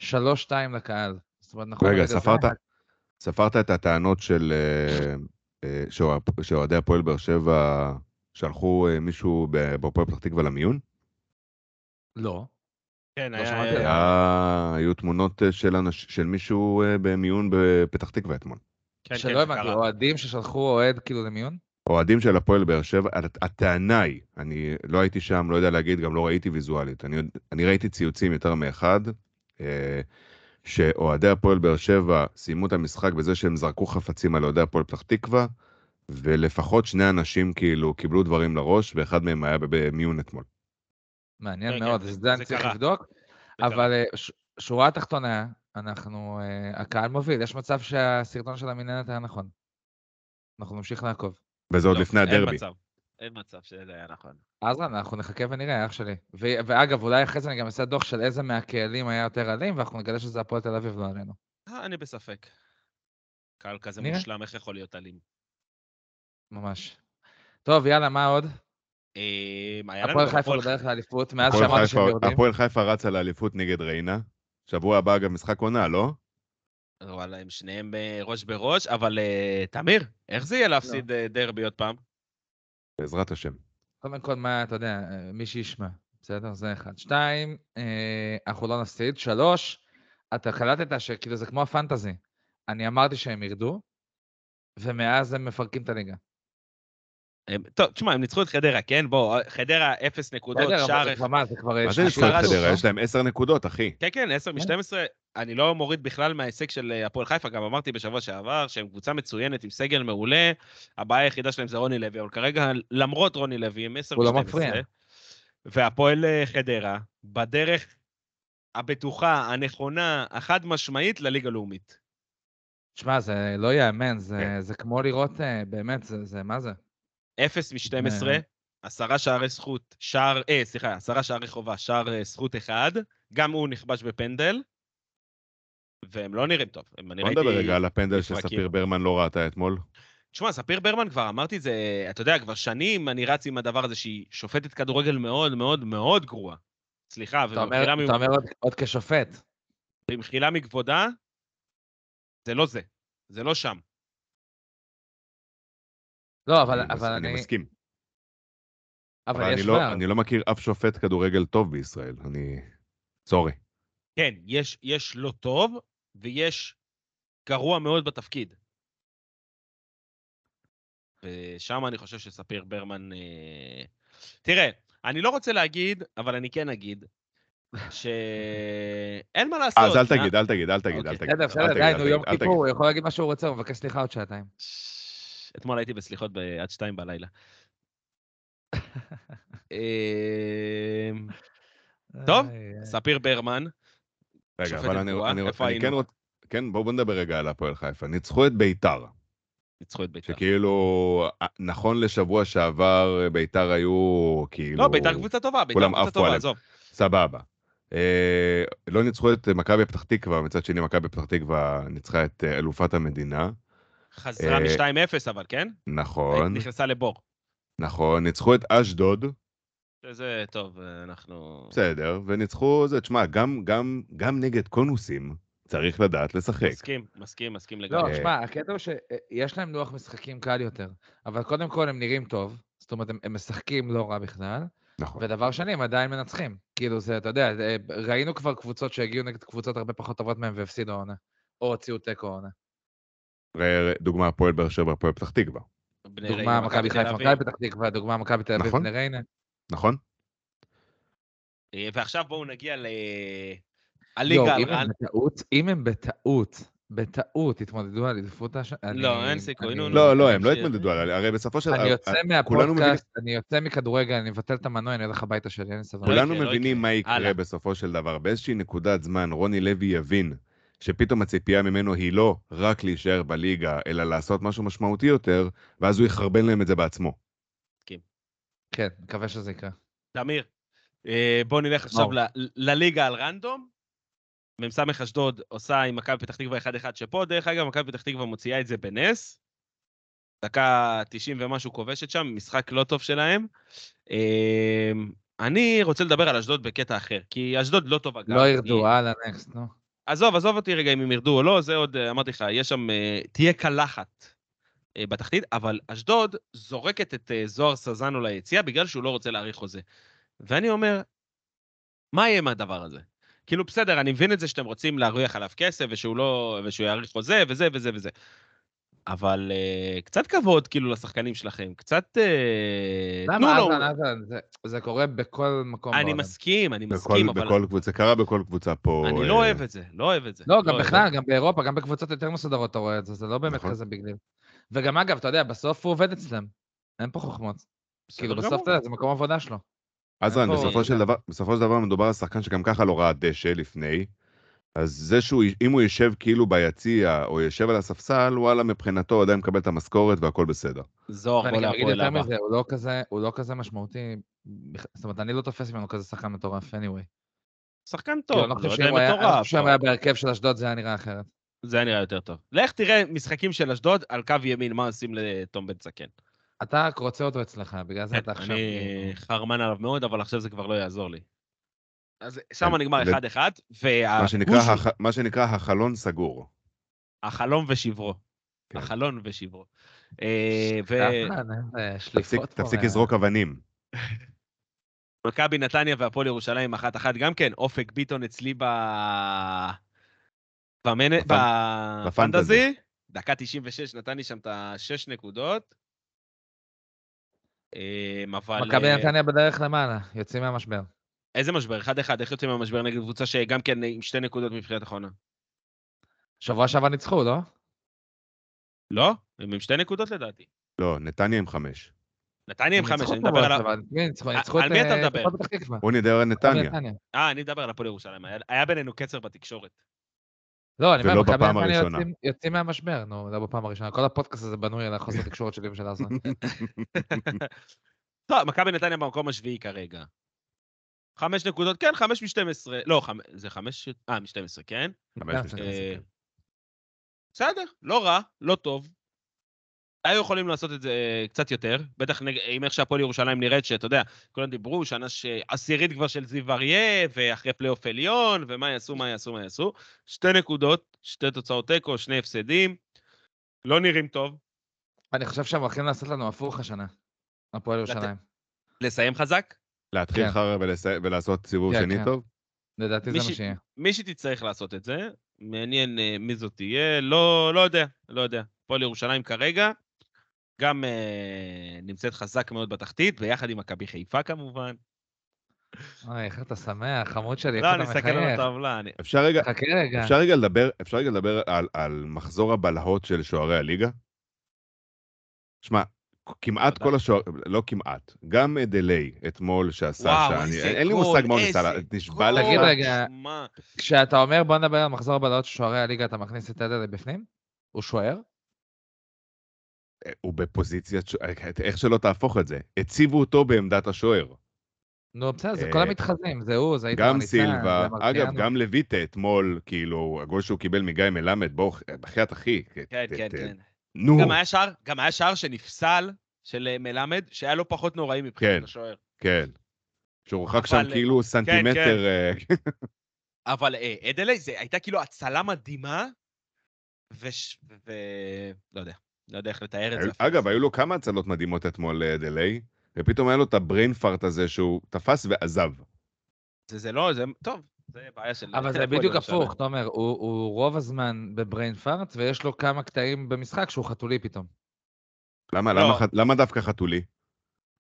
S3: 3-2 לקהל. זאת אומרת, נכון
S2: רגע,
S3: לרגע זה-
S2: ספרת? ספרת את הטענות של... שאוה- שאוהדי הפועל באר שבע שלחו מישהו בהפועל פתח תקווה למיון?
S3: לא.
S1: כן,
S3: לא
S1: היה-
S3: שמעתי
S1: היה-
S3: עליו.
S2: היה... היו תמונות אה, של, אנש... של מישהו אה, במיון בפתח תקווה אתמול.
S1: כן, כן,
S3: שלא
S1: זה
S3: הבנתי. אוהדים ששלחו אוהד כאילו למיון?
S2: אוהדים של הפועל באר שבע, הט- הטענה היא, אני לא הייתי שם, לא יודע להגיד, גם לא ראיתי ויזואלית. אני, אני ראיתי ציוצים יותר מאחד, אה, שאוהדי הפועל באר שבע סיימו את המשחק בזה שהם זרקו חפצים על אוהדי הפועל פתח תקווה, ולפחות שני אנשים כאילו קיבלו דברים לראש, ואחד מהם היה במיון אתמול.
S3: מעניין
S1: כן,
S3: מאוד,
S1: כן,
S3: אז
S1: זה-
S3: זה אני צריך
S1: קרה.
S3: לבדוק. אבל אה, ש- שורה התחתונה, אנחנו, אה, הקהל מוביל, יש מצב שהסרטון של המנהלת היה נכון. אנחנו נמשיך לעקוב.
S2: וזה עוד
S1: לא,
S2: לפני
S1: אין
S2: הדרבי.
S1: מצב. אין מצב שזה היה נכון.
S3: עזרן, אנחנו נחכה ונראה, אח שלי. ו- ואגב, אולי אחרי זה אני גם אעשה דוח של איזה מהקהלים היה יותר אלים, ואנחנו נגלה שזה הפועל תל אביב, לא עלינו.
S1: אה, אני בספק. קהל כזה
S3: נראה.
S1: מושלם, איך יכול להיות אלים?
S3: ממש. טוב, יאללה, מה עוד?
S1: אה,
S3: הפועל חיפה בדרך לאליפות, מאז
S2: הפועל
S3: שאמרת שהם יורדים.
S2: הפועל חיפה רצה לאליפות נגד ריינה. שבוע הבא גם משחק עונה, לא?
S1: וואלה, הם שניהם אה, ראש בראש, אבל אה, תמיר, איך זה יהיה להפסיד אה, דרבי עוד פעם?
S2: בעזרת השם.
S3: קודם כל, מה, אתה יודע, מי שישמע, בסדר? זה אחד. שתיים, אנחנו לא נפסיד. שלוש, אתה קלטת שכאילו זה כמו הפנטזי. אני אמרתי שהם ירדו, ומאז הם מפרקים את הליגה.
S1: הם- טוב, תשמע, הם ניצחו את חדרה, כן? בוא, חדרה, אפס נקודות, שער.
S3: כבר מה, זה כבר...
S2: מה זה ניצחו את חדרה? יש להם עשר נקודות, אחי.
S1: כן, כן, 10
S3: כן.
S1: מ-12. אני לא מוריד בכלל מההישג של אה, הפועל חיפה, גם אמרתי בשבוע שעבר שהם קבוצה מצוינת עם סגל מעולה, הבעיה היחידה שלהם זה רוני לוי, אבל כרגע, למרות רוני לוי, הם 10
S3: הוא לא
S1: מ-12.
S3: מפריע.
S1: והפועל אה, חדרה, בדרך הבטוחה, הנכונה, החד-משמעית לליגה לאומית.
S3: שמע, זה לא ייאמן, זה,
S2: כן.
S3: זה כמו לראות, אה, באמת, זה, זה מה זה?
S1: 0 מ-12,
S3: אה.
S1: עשרה שערי זכות, שער, אה, סליחה, עשרה שערי חובה, שער אה, זכות אחד, גם הוא נכבש בפנדל, והם לא נראים טוב. הם- אני
S2: בוא. נדבר רגע על הפנדל. שספיר ברמן לא ראתה אתמול.
S1: תשמע, ספיר ברמן כבר אמרתי את זה, אתה יודע, כבר שנים אני רץ עם הדבר הזה שהיא שופטת כדורגל מאוד מאוד מאוד גרועה. סליחה,
S3: אתה אומר,
S1: ובמחילה
S3: אתה אומר עוד, עוד כשופט.
S1: במחילה מכבודה, זה לא זה. זה לא שם.
S3: לא, אבל,
S2: אני
S3: אבל
S2: אני
S3: אני...
S2: מסכים.
S3: אבל
S2: אבל
S3: יש
S2: אני לא-. אני לא מכיר אף שופט כדורגל טוב בישראל. אני... סורי.
S1: כן, יש, יש לא טוב, ויש גרוע מאוד בתפקיד. ושם אני חושב שספיר ברמן... אה... תראה, אני לא רוצה להגיד, אבל אני כן אגיד, שאין מה לעשות.
S2: אז אל תגיד, אל תגיד, אל תגיד, אל
S1: אוקיי.
S2: תגיד.
S3: בסדר,
S2: אל
S3: בסדר, די,
S2: אל
S3: נו, יום
S2: אל.
S3: כיפור, הוא יכול להגיד מה שהוא רוצה, הוא מבקש סליחה עוד שעתיים.
S1: אתמול הייתי בסליחות עד שתיים בלילה. אמ, טוב. ספיר ברמן,
S2: רגע, אבל אני, אני, אני כן? רוצה... כן, בואו בוא נדבר רגע על הפועל חיפה. ניצחו את ביתר,
S1: ניצחו את בית"ר.
S2: שכאילו, אה, נכון לשבוע שעבר, ביתר היו כאילו...
S1: לא, בית"ר קבוצה טובה, בית"ר קבוצה טובה. עזוב.
S2: סבבה. אה, לא ניצחו את מכבי פתח תקווה, מצד שני מכבי פתח תקווה ניצחה את אה, אלופת המדינה.
S1: חזרה
S2: אה,
S1: מ-2-0 אבל, כן?
S2: נכון,
S1: נכנסה לבור.
S2: נכון. ניצחו את אשדוד,
S1: שזה טוב, אנחנו...
S2: בסדר, וניצחו זה, תשמע, גם, גם, גם נגד קונוסים צריך לדעת לשחק.
S1: מסכים, מסכים, מסכים
S3: לא,
S1: לגמרי.
S3: שמע, הקטע הוא שיש להם לוח משחקים קל יותר, אבל קודם כל הם נראים טוב, זאת אומרת, הם, הם משחקים לא רע בכלל,
S2: נכון.
S3: ודבר שני, הם עדיין מנצחים. כאילו, זה, אתה יודע, זה- ראינו כבר קבוצות שהגיעו נגד קבוצות הרבה פחות טובות מהם והפסידו העונה, או הוציאו תיקו העונה.
S2: ראה, דוגמה, הפועל באר שבע, הפועל פתח תקווה,
S3: דוגמה, מכבי חיפה. מכבי פתח תקווה, דוגמה, מכבי תל אביב,
S2: נכון.
S3: בני ריינה.
S2: נכון?
S1: אה, ועכשיו בואו נגיע ל... הליגה
S3: אם הם. בטעות, בטעות, התמודדו על אליפות השנה,
S1: לא, אין סיכוי, נו, נו.
S2: לא, לא, הם לא. התמודדו על... הרי בסופו של...
S3: אני יוצא מהפודקאסט, אני יוצא מכדורגל, אני מבטל את המנוע, אני הולך הביתה שלי, אין לי.
S1: לא
S2: כולנו
S1: לא
S2: מבינים
S1: יקרה.
S2: מה יקרה. בסופו של דבר. באיזושהי נקודת זמן רוני לוי יבין שפתאום הציפייה ממנו היא לא רק להישאר בליגה, אלא לעשות משהו משמעותי יותר, ואז הוא יחרבן להם את זה בעצמו.
S3: כן, מקווה שזה יקרה.
S1: תמיר, אה, בואו נלך עכשיו לליגה על רנדום. מ"ס אשדוד עושה עם מכבי פתח תקווה 1-1 שפה, דרך אגב, מכבי פתח תקווה מוציאה את זה בנס. דקה 90 ומשהו כובשת שם, משחק לא טוב שלהם. אה, אני רוצה לדבר על אשדוד בקטע אחר, כי אשדוד לא טובה גם.
S3: לא ירדו, הלאה, נקסט, נו.
S1: עזוב, עזוב אותי רגע אם הם ירדו או לא, זה עוד, אה, אמרתי לך, יש שם, אה, תהיה קלחת אה, בתחתית, אבל אשדוד זורקת את זוהר סזנו ליציאה בגלל שהוא לא רוצה להאריך חוזה. ואני אומר, מה יהיה מהדבר הזה? כאילו, בסדר, אני מבין את זה שאתם רוצים להרוויח עליו כסף, ושהוא לא, ושהוא יאריך חוזה, וזה וזה וזה. אבל uh, קצת כבוד, כאילו, לשחקנים שלכם, קצת... Uh,
S3: למה, אהלן, אהלן, זה- זה קורה בכל מקום
S1: אני
S3: בעולם.
S1: מסכים, אני
S2: בכל,
S1: מסכים, אבל
S2: בכל קבוצה, זה קרה בכל קבוצה פה.
S1: אני
S2: אה,
S1: לא אוהב את זה, לא אוהב את זה.
S3: לא, גם
S1: אוהב את
S3: בכלל,
S1: זה.
S3: גם באירופה, גם בקבוצות יותר מסודרות אתה רואה את זה, זה לא באמת
S2: נכון.
S3: כזה big deal. וגם אגב, אתה יודע, בסוף הוא עובד אצלם. אין פה חוכמות. כאילו, בסוף. אתה יודע, זה מקום עבודה שלו.
S2: עזרן, בסופו של דבר, בסופו של דבר מדובר על שחקן שגם ככה לא ראה דשא לפני, אז זה שהוא, אם הוא יושב כאילו ביציע, או יושב על הספסל, וואלה, מבחינתו הוא עדיין מקבל את המשכורת והכל בסדר.
S1: זוהר
S3: ואני
S1: בוא
S3: גם אגיד יותר
S1: הבא.
S3: מזה, הוא לא כזה, הוא לא כזה משמעותי, זאת אומרת, אני לא תופס ממנו כזה שחקן מטורף, anyway.
S1: שחקן טוב,
S3: לא
S1: לא
S3: חושב
S1: יודע אם
S3: הוא היה- אני
S1: מטורף.
S3: חושב
S1: אבל
S3: היה בהרכב של אשדוד זה היה נראה אחרת.
S1: זה היה נראה יותר טוב. לך תראה משחקים של אשדוד על קו ימין, מה עושים לתום בן סכן.
S3: אתה רק רוצה אותו אצלך, בגלל זה אתה עכשיו...
S1: כן, אני
S3: כאילו-
S1: חרמן עליו מאוד, אבל עכשיו זה כבר לא יעזור לי. אז שם
S2: כן,
S1: נגמר
S2: ל-
S1: 1-1,
S2: מה שנקרא, הח... מה שנקרא החלון סגור.
S1: החלום ושברו.
S2: כן.
S1: החלון ושברו. אה,
S3: אהלן, איזה
S2: תפסיק,
S3: מה-
S2: לזרוק אבנים.
S1: ומכבי נתניה והפועל ירושלים 1-1 גם כן, אופק ביטון אצלי ב... במנ-
S2: בפנ-
S1: בפנטזי.
S2: בפנטזי.
S1: דקה 96 נתן לי שם את השש נקודות. אה, אבל...
S3: מכבי
S1: אה,
S3: נתניה בדרך למעלה, יוצאים מהמשבר.
S1: איזה משבר? 1-1, איך יוצאים מהמשבר נגד קבוצה שגם כן עם שתי נקודות מבחינת אחרונה?
S3: שבוע שעבר ניצחו, לא?
S1: לא? הם עם שתי נקודות לדעתי.
S2: לא, נתניה עם חמש.
S1: נתניה עם חמש, אני מדבר על...
S3: כן, ניצחו
S1: על- מי אתה
S3: אה,
S1: מדבר?
S2: בוא נדבר על נתניה.
S1: אה, אני מדבר על הפועל ירושלים. היה- בינינו קצר בתקשורת.
S3: לא, אני אומר, מכבי נתניה. יוצאים- יוצאים מהמשבר, נו, לא בפעם הראשונה. כל הפודקאסט הזה בנוי על החוסר תקשורת שלי ושל עזרן.
S1: טוב, מכבי נתניה במקום השביעי כרגע. חמש נקודות, כן, חמש משתים עשרה. לא, חמ- זה חמש... אה, משתים עשרה, כן?
S2: חמש
S3: אה,
S2: משתים
S1: אה,
S2: עשרה, כן.
S1: בסדר, לא רע, לא טוב. היו יכולים לעשות את זה אה, קצת יותר, בטח נג... עם איך שהפועל ירושלים נראית, שאתה יודע, כולם דיברו, שנה ש... עשירית כבר של זיו אריה, ואחרי פלייאוף עליון, ומה יעשו, מה יעשו, מה יעשו. שתי נקודות, שתי תוצאות תיקו, שני הפסדים. לא נראים טוב.
S3: אני חושב שהם הולכים לעשות לנו הפוך השנה, הפועל ירושלים.
S1: לסיים חזק?
S2: להתחיל
S3: כן.
S2: חרא ולס- ולעשות סיבוב
S3: כן,
S2: שני
S3: כן.
S2: טוב?
S3: לדעתי זה מה שיהיה.
S1: מי שתצטרך לעשות את זה, מעניין אה, מי זאת תהיה, לא, לא יודע, לא יודע. הפועל ירושלים כרגע, גם אה, נמצאת חזק מאוד בתחתית, ויחד עם מכבי חיפה כמובן.
S3: אוי, איך אתה שמח, חמוד שלי, איך
S1: לא,
S3: אתה
S1: אני מסתכל על
S3: מחייך.
S1: הטבלה.
S2: אפשר רגע,
S3: חכה רגע.
S2: אפשר רגע לדבר, אפשר רגע לדבר על, על מחזור הבלהות של שוערי הליגה? שמע, כמעט. כל השוער, לא כמעט, גם דליי אתמול שעשה
S1: וואו,
S2: שאני,
S1: איזה
S2: אין לי מושג מה הוא ניסה, נשבע. לך.
S3: תגיד רגע, כשאתה אומר בוא נדבר על מחזור הבלהות של שוערי הליגה, אתה מכניס את אדל בפנים? הוא שוער?
S2: הוא בפוזיציית, שוער, איך שלא תהפוך את זה, הציבו אותו בעמדת השוער.
S3: נו, בסדר, זה
S2: אה,
S3: כל המתחזים, זה הוא, זה איתמר
S2: גם סילבה, אגב. גם לויטה אתמול, כאילו, הגול שהוא קיבל מגיא מלמד, בוא, בחייאת אחי.
S1: כן, כן, כן.
S2: נו,
S1: גם היה שער, גם היה שער שנפסל של אה, מלמד, שהיה לא פחות נוראי מבחינת
S2: כן.
S1: השוער.
S2: כן. שהורחק שם
S1: אבל-
S2: כאילו סנטימטר, אה,
S1: אבל אה, אדלי, זה הייתה כאילו הצלה מדהימה, וש... ו... לא יודע, לא יודע איך לתאר את זה.
S2: אגב, היו לו כמה הצלות מדהימות אתמול דליי, ופתאום היה לו את הבריין פארט הזה שהוא תפס ועזב.
S1: זה, זה לא, זה, טוב, זה בעיה של...
S3: אבל זה בדיוק. הפוך, תומר, הוא, הוא רוב הזמן בבריין פארט, ויש לו כמה קטעים במשחק שהוא חתולי פתאום.
S2: למה,
S1: לא.
S2: למה למה דווקא חתולי?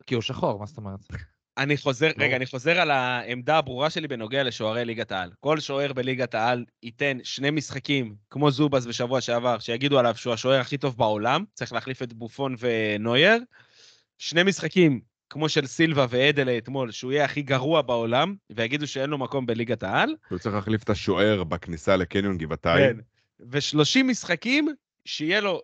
S3: כי הוא שחור, מה זאת אומרת?
S1: אני חוזר,
S2: לא.
S1: רגע, אני חוזר על העמדה הברורה שלי בנוגע לשוערי ליגת העל. כל שוער בליגת העל ייתן שני משחקים, כמו זובס בשבוע שעבר, שיגידו עליו שהוא השוער הכי טוב בעולם, צריך להחליף את בופון ונוייר. שני משחקים, כמו של סילבה ואדלה אתמול, שהוא יהיה הכי גרוע בעולם, ויגידו שאין לו מקום בליגת העל.
S2: הוא צריך להחליף את השוער בכניסה לקניון גבעתיים.
S1: כן. ו-30 משחקים, שיהיה לו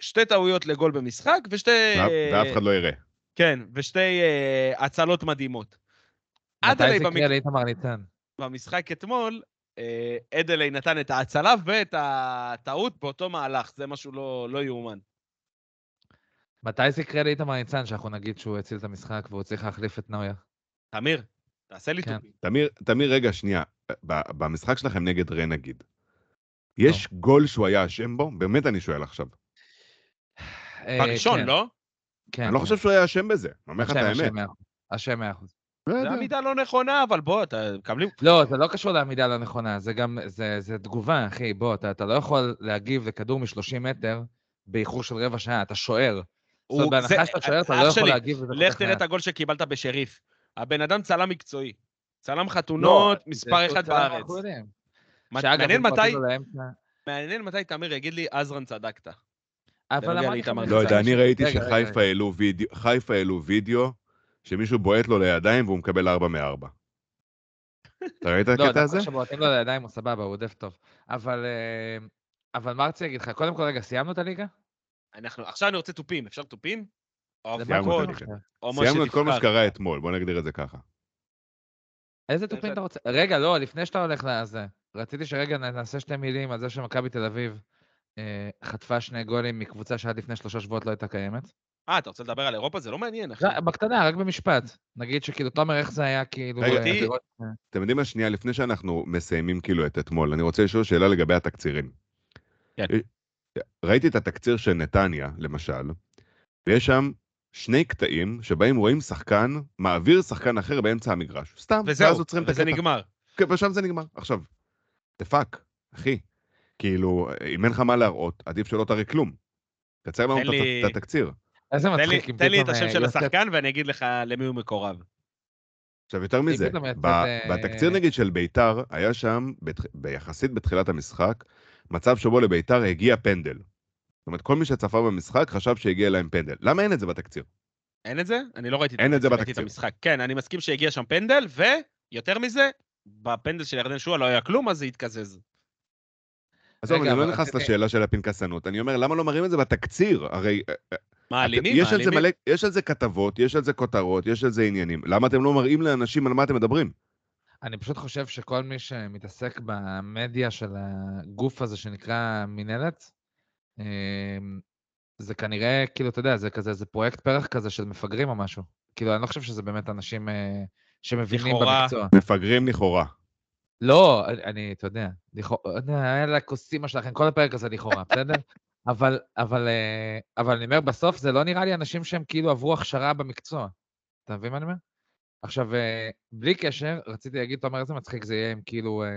S1: שתי טעויות לגול במשחק, ושתי...
S2: ואף- אחד לא יראה.
S1: כן, ושתי אה, הצלות מדהימות. אדלי
S3: מתי זה
S1: במק...
S3: יקרה לאיתמר ניצן?
S1: במשחק אתמול, אה, אדלי נתן את ההצלה ואת הטעות באותו מהלך, זה משהו לא, לא יאומן.
S3: מתי זה יקרה לאיתמר ניצן, שאנחנו נגיד שהוא הציל את המשחק והוא צריך להחליף את נויה?
S1: תמיר, תעשה לי
S3: כן.
S2: תמיר, תמיר, רגע, שנייה. ב- במשחק שלכם נגד רן, נגיד, יש גול שהוא היה אשם בו? באמת אני שואל עכשיו.
S3: אה,
S1: בראשון,
S3: כן,
S1: לא?
S3: כן,
S2: אני לא. חושב שהוא היה אשם בזה. אני אומר לך את האמת.
S3: אשם מאה אחוז. אשם מאה אחוז.
S2: לא
S1: זו
S2: יודע.
S1: עמידה לא נכונה, אבל בוא, אתה מקבלים...
S3: לא, זה לא קשור לעמידה לא נכונה, זה גם, זה, זה תגובה, אחי, בוא, אתה, אתה לא יכול להגיב לכדור מ-30 מטר באיחור של רבע שעה, אתה שוער. זאת
S1: הוא-
S3: אומרת, בהנחה
S1: זה-
S3: שאתה שוער, אתה
S1: אח
S3: לא יכול להגיב לזה
S1: לך תראה. את הגול שקיבלת בשריף. הבן אדם צלם מקצועי. צלם חתונות,
S3: לא,
S1: מספר
S3: זה
S1: אחד בארץ. מעניין מתי,
S3: פרטו לו לאמצע-
S1: מעניין מתי תמיר יגיד לי, עזרן צדקת.
S3: אבל אמרתי לך
S2: לא. יודע, אני ראיתי שחיפה העלו וידאו, שמישהו בועט לו לידיים והוא מקבל 4 מ-4. אתה ראית את
S3: לא,
S2: הקטע הזה?
S3: דווקא שבועטים לו לידיים הוא סבבה, הוא דף טוב. אבל אה, אבל מה רציתי להגיד לך? קודם כל, רגע, סיימנו את הליגה?
S1: אנחנו, עכשיו אני רוצה תופים, אפשר תופים?
S2: סיימנו את כל מה. שקרה אתמול, בוא נגדיר את זה ככה.
S3: איזה תופים אתה רוצה? רגע, לא, לפני שאתה הולך לזה. רציתי שרגע נעשה שתי מילים על זה שמכבי תל אביב אה, חטפה שני גולים מקבוצה שעד לפני שלושה שבועות לא הייתה קיימת.
S1: אה, אתה רוצה לדבר על אירופה? זה לא מעניין, אחי.
S3: בקטנה, רק במשפט. נגיד שכאילו, תומר, איך זה היה כאילו...
S2: רגע,
S3: אה, לראות-
S2: אתם יודעים מה? שנייה, לפני שאנחנו מסיימים כאילו את אתמול, אני רוצה לשאול שאלה לגבי התקצירים. ראיתי את התקציר של נתניה, למשל, ויש שם שני קטעים שבהם רואים שחקן מעביר שחקן אחר באמצע המגרש. סתם,
S1: וזהו,
S2: ואז עוצרים את
S1: וזה
S2: הקטע.
S1: נגמר.
S2: כן, ושם זה נגמר. עכשיו, the fuck, אחי. כאילו, אם אין לך מה להראות, עדיף שלא תראה כלום. קצר לנו את הת-
S1: לי-
S2: את התקציר.
S3: איזה מצחיק,
S1: תן לי את השם
S3: אה,
S1: של השחקן ואני אגיד לך למי הוא מקורב.
S2: עכשיו, יותר מזה,
S3: פתאום יצאת,
S2: ב-
S3: אה,
S2: בתקציר נגיד של ביתר, היה שם, ביחסית בתחילת המשחק, מצב שבו לביתר הגיע פנדל. זאת אומרת, כל מי שצפה במשחק חשב שהגיע להם פנדל. למה אין את זה בתקציר?
S1: אין את זה? אני לא ראיתי
S2: אין את זה
S1: ראיתי את
S2: בתקציר.
S1: המשחק. כן, אני מסכים שהגיע שם פנדל, ויותר מזה, בפנדל של ירדן שועה לא היה כלום, אז זה התקזז.
S2: עזוב, אני לא נכנס לשאלה של הפנקסנות, אני אומר, למה לא מראים את זה בתקציר? הרי אה,
S1: מה, אלימים?
S2: יש על
S1: מעלימים?
S2: מלא, יש על זה כתבות, יש על זה כותרות, יש על זה עניינים. למה אתם לא מראים לאנשים על מה אתם מדברים?
S3: אני פשוט חושב שכל מי שמתעסק במדיה של הגוף הזה שנקרא מינהלת, אמ, זה כנראה, כאילו, אתה יודע, זה כזה, זה פרויקט פרח כזה של מפגרים או משהו. כאילו, אני לא חושב שזה באמת אנשים אה, שמבינים
S1: לכאורה.
S3: במקצוע.
S2: מפגרים לכאורה.
S3: לא, אני- אני, אתה יודע, לכאורה, אלה הכוסימה שלכם, כל הפרק הזה לכאורה, בסדר? אבל, אבל, אה, אבל אני אומר, בסוף זה לא נראה לי אנשים שהם כאילו עברו הכשרה במקצוע. אתה מבין מה אני אומר? עכשיו, אה, בלי קשר, רציתי להגיד, אתה אומר, איזה מצחיק זה יהיה אם כאילו אה,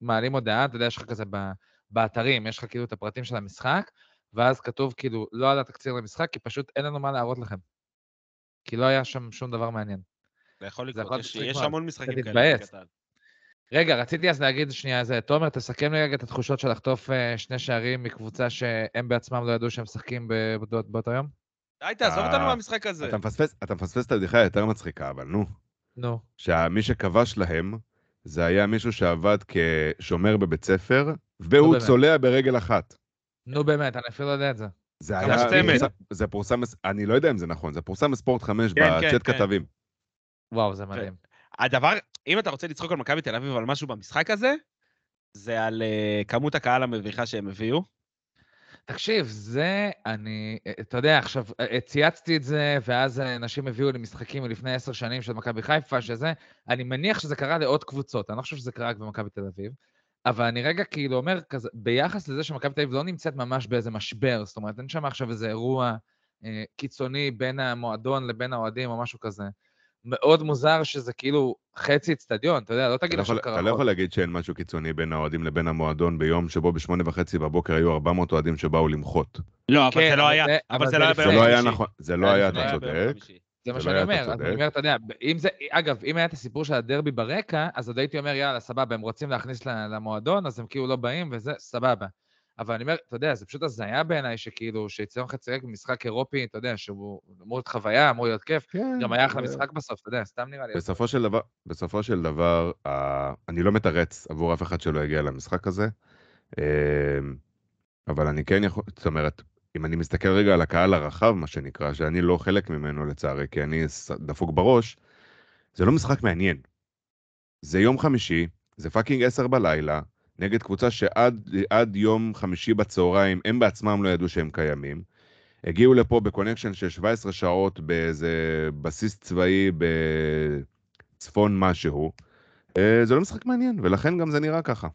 S3: מעלים הודעה, אתה יודע, יש לך כזה ב- באתרים, יש לך כאילו את הפרטים של המשחק, ואז כתוב כאילו, לא על התקציר למשחק, כי פשוט אין לנו מה להראות לכם. כי לא היה שם שום דבר מעניין.
S1: זה יכול לקרות, יש- יש המון. משחקים כאלה.
S3: רגע, רציתי אז להגיד שנייה זה, תומר, תסכם לי רגע את התחושות של לחטוף אה, שני שערים מקבוצה שהם בעצמם לא ידעו שהם משחקים ב- באותו יום?
S1: די, תעזוב אותנו מהמשחק הזה.
S2: אתה מפספס את הבדיחה היותר מצחיקה, אבל נו.
S3: נו.
S2: שמי שכבש להם, זה היה מישהו שעבד כשומר בבית ספר, והוא
S3: באמת.
S2: צולע ברגל אחת.
S3: נו באמת, אני אפילו לא יודע את זה.
S2: זה היה. פורסם- זה פורסם, אני לא יודע אם זה נכון, זה פורסם בספורט 5
S1: כן, כן,
S2: בצ'אט
S1: כן.
S2: כתבים.
S3: וואו, זה מדהים.
S1: הדבר, אם אתה רוצה לצחוק על מכבי תל אביב על משהו במשחק הזה, זה על אה, כמות הקהל המביכה שהם הביאו.
S3: תקשיב, זה, אני, אתה יודע, עכשיו, אה, צייצתי את זה, ואז אה, אנשים הביאו לי משחקים מלפני עשר שנים של מכבי חיפה, שזה, אני מניח שזה קרה לעוד קבוצות, אני לא חושב שזה קרה רק במכבי תל אביב, אבל אני רגע כאילו אומר כזה, ביחס לזה שמכבי תל אביב לא נמצאת ממש באיזה משבר, זאת אומרת, אין שם עכשיו איזה אירוע אה, קיצוני בין המועדון לבין האוהדים או משהו כזה. מאוד מוזר שזה כאילו חצי אצטדיון, אתה יודע, לא תגיד
S2: לא
S3: עכשיו
S2: יכול- אתה לא
S3: קרחות.
S2: יכול להגיד שאין משהו קיצוני בין האוהדים לבין המועדון ביום שבו בשמונה וחצי בבוקר היו 400 אוהדים שבאו למחות.
S1: לא, אבל
S3: כן,
S1: זה לא
S3: אבל
S1: היה,
S3: זה-
S1: אבל
S3: אבל
S1: זה לא היה.
S2: זה
S1: ביום
S2: לא היה
S1: חמישי.
S2: נכון, זה לא
S3: זה
S2: היה,
S1: זה
S2: אתה צודק.
S3: זה מה
S2: זה לא
S3: שאני אומר. אני אומר, אתה יודע, אם זה, אגב, אם היה את הסיפור של הדרבי ברקע, אז עוד הייתי אומר, יאללה, סבבה, הם רוצים להכניס למועדון, אז הם כאילו לא באים, וזה, סבבה. אבל אני אומר, אתה יודע, זה פשוט הזיה בעיניי, שכאילו, שיציון חצי ריק במשחק אירופי, אתה יודע, שהוא אמור להיות חוויה, אמור להיות כיף,
S2: כן,
S3: גם היה אחלה משחק בסוף, אתה יודע, סתם נראה לי.
S2: בסופו של דבר, בסופו של דבר, אה, אני לא מתרץ עבור אף אחד שלא יגיע למשחק הזה, אה, אבל אני כן יכול, זאת אומרת, אם אני מסתכל רגע על הקהל הרחב, מה שנקרא, שאני לא חלק ממנו לצערי, כי אני דפוק בראש, זה לא משחק מעניין. זה יום חמישי, זה fucking עשר בלילה, נגד קבוצה שעד עד יום חמישי בצהריים הם בעצמם לא ידעו שהם קיימים. הגיעו לפה ב connection של 17 שעות באיזה בסיס צבאי בצפון משהו. אה, זה לא משחק מעניין, ולכן גם זה נראה ככה.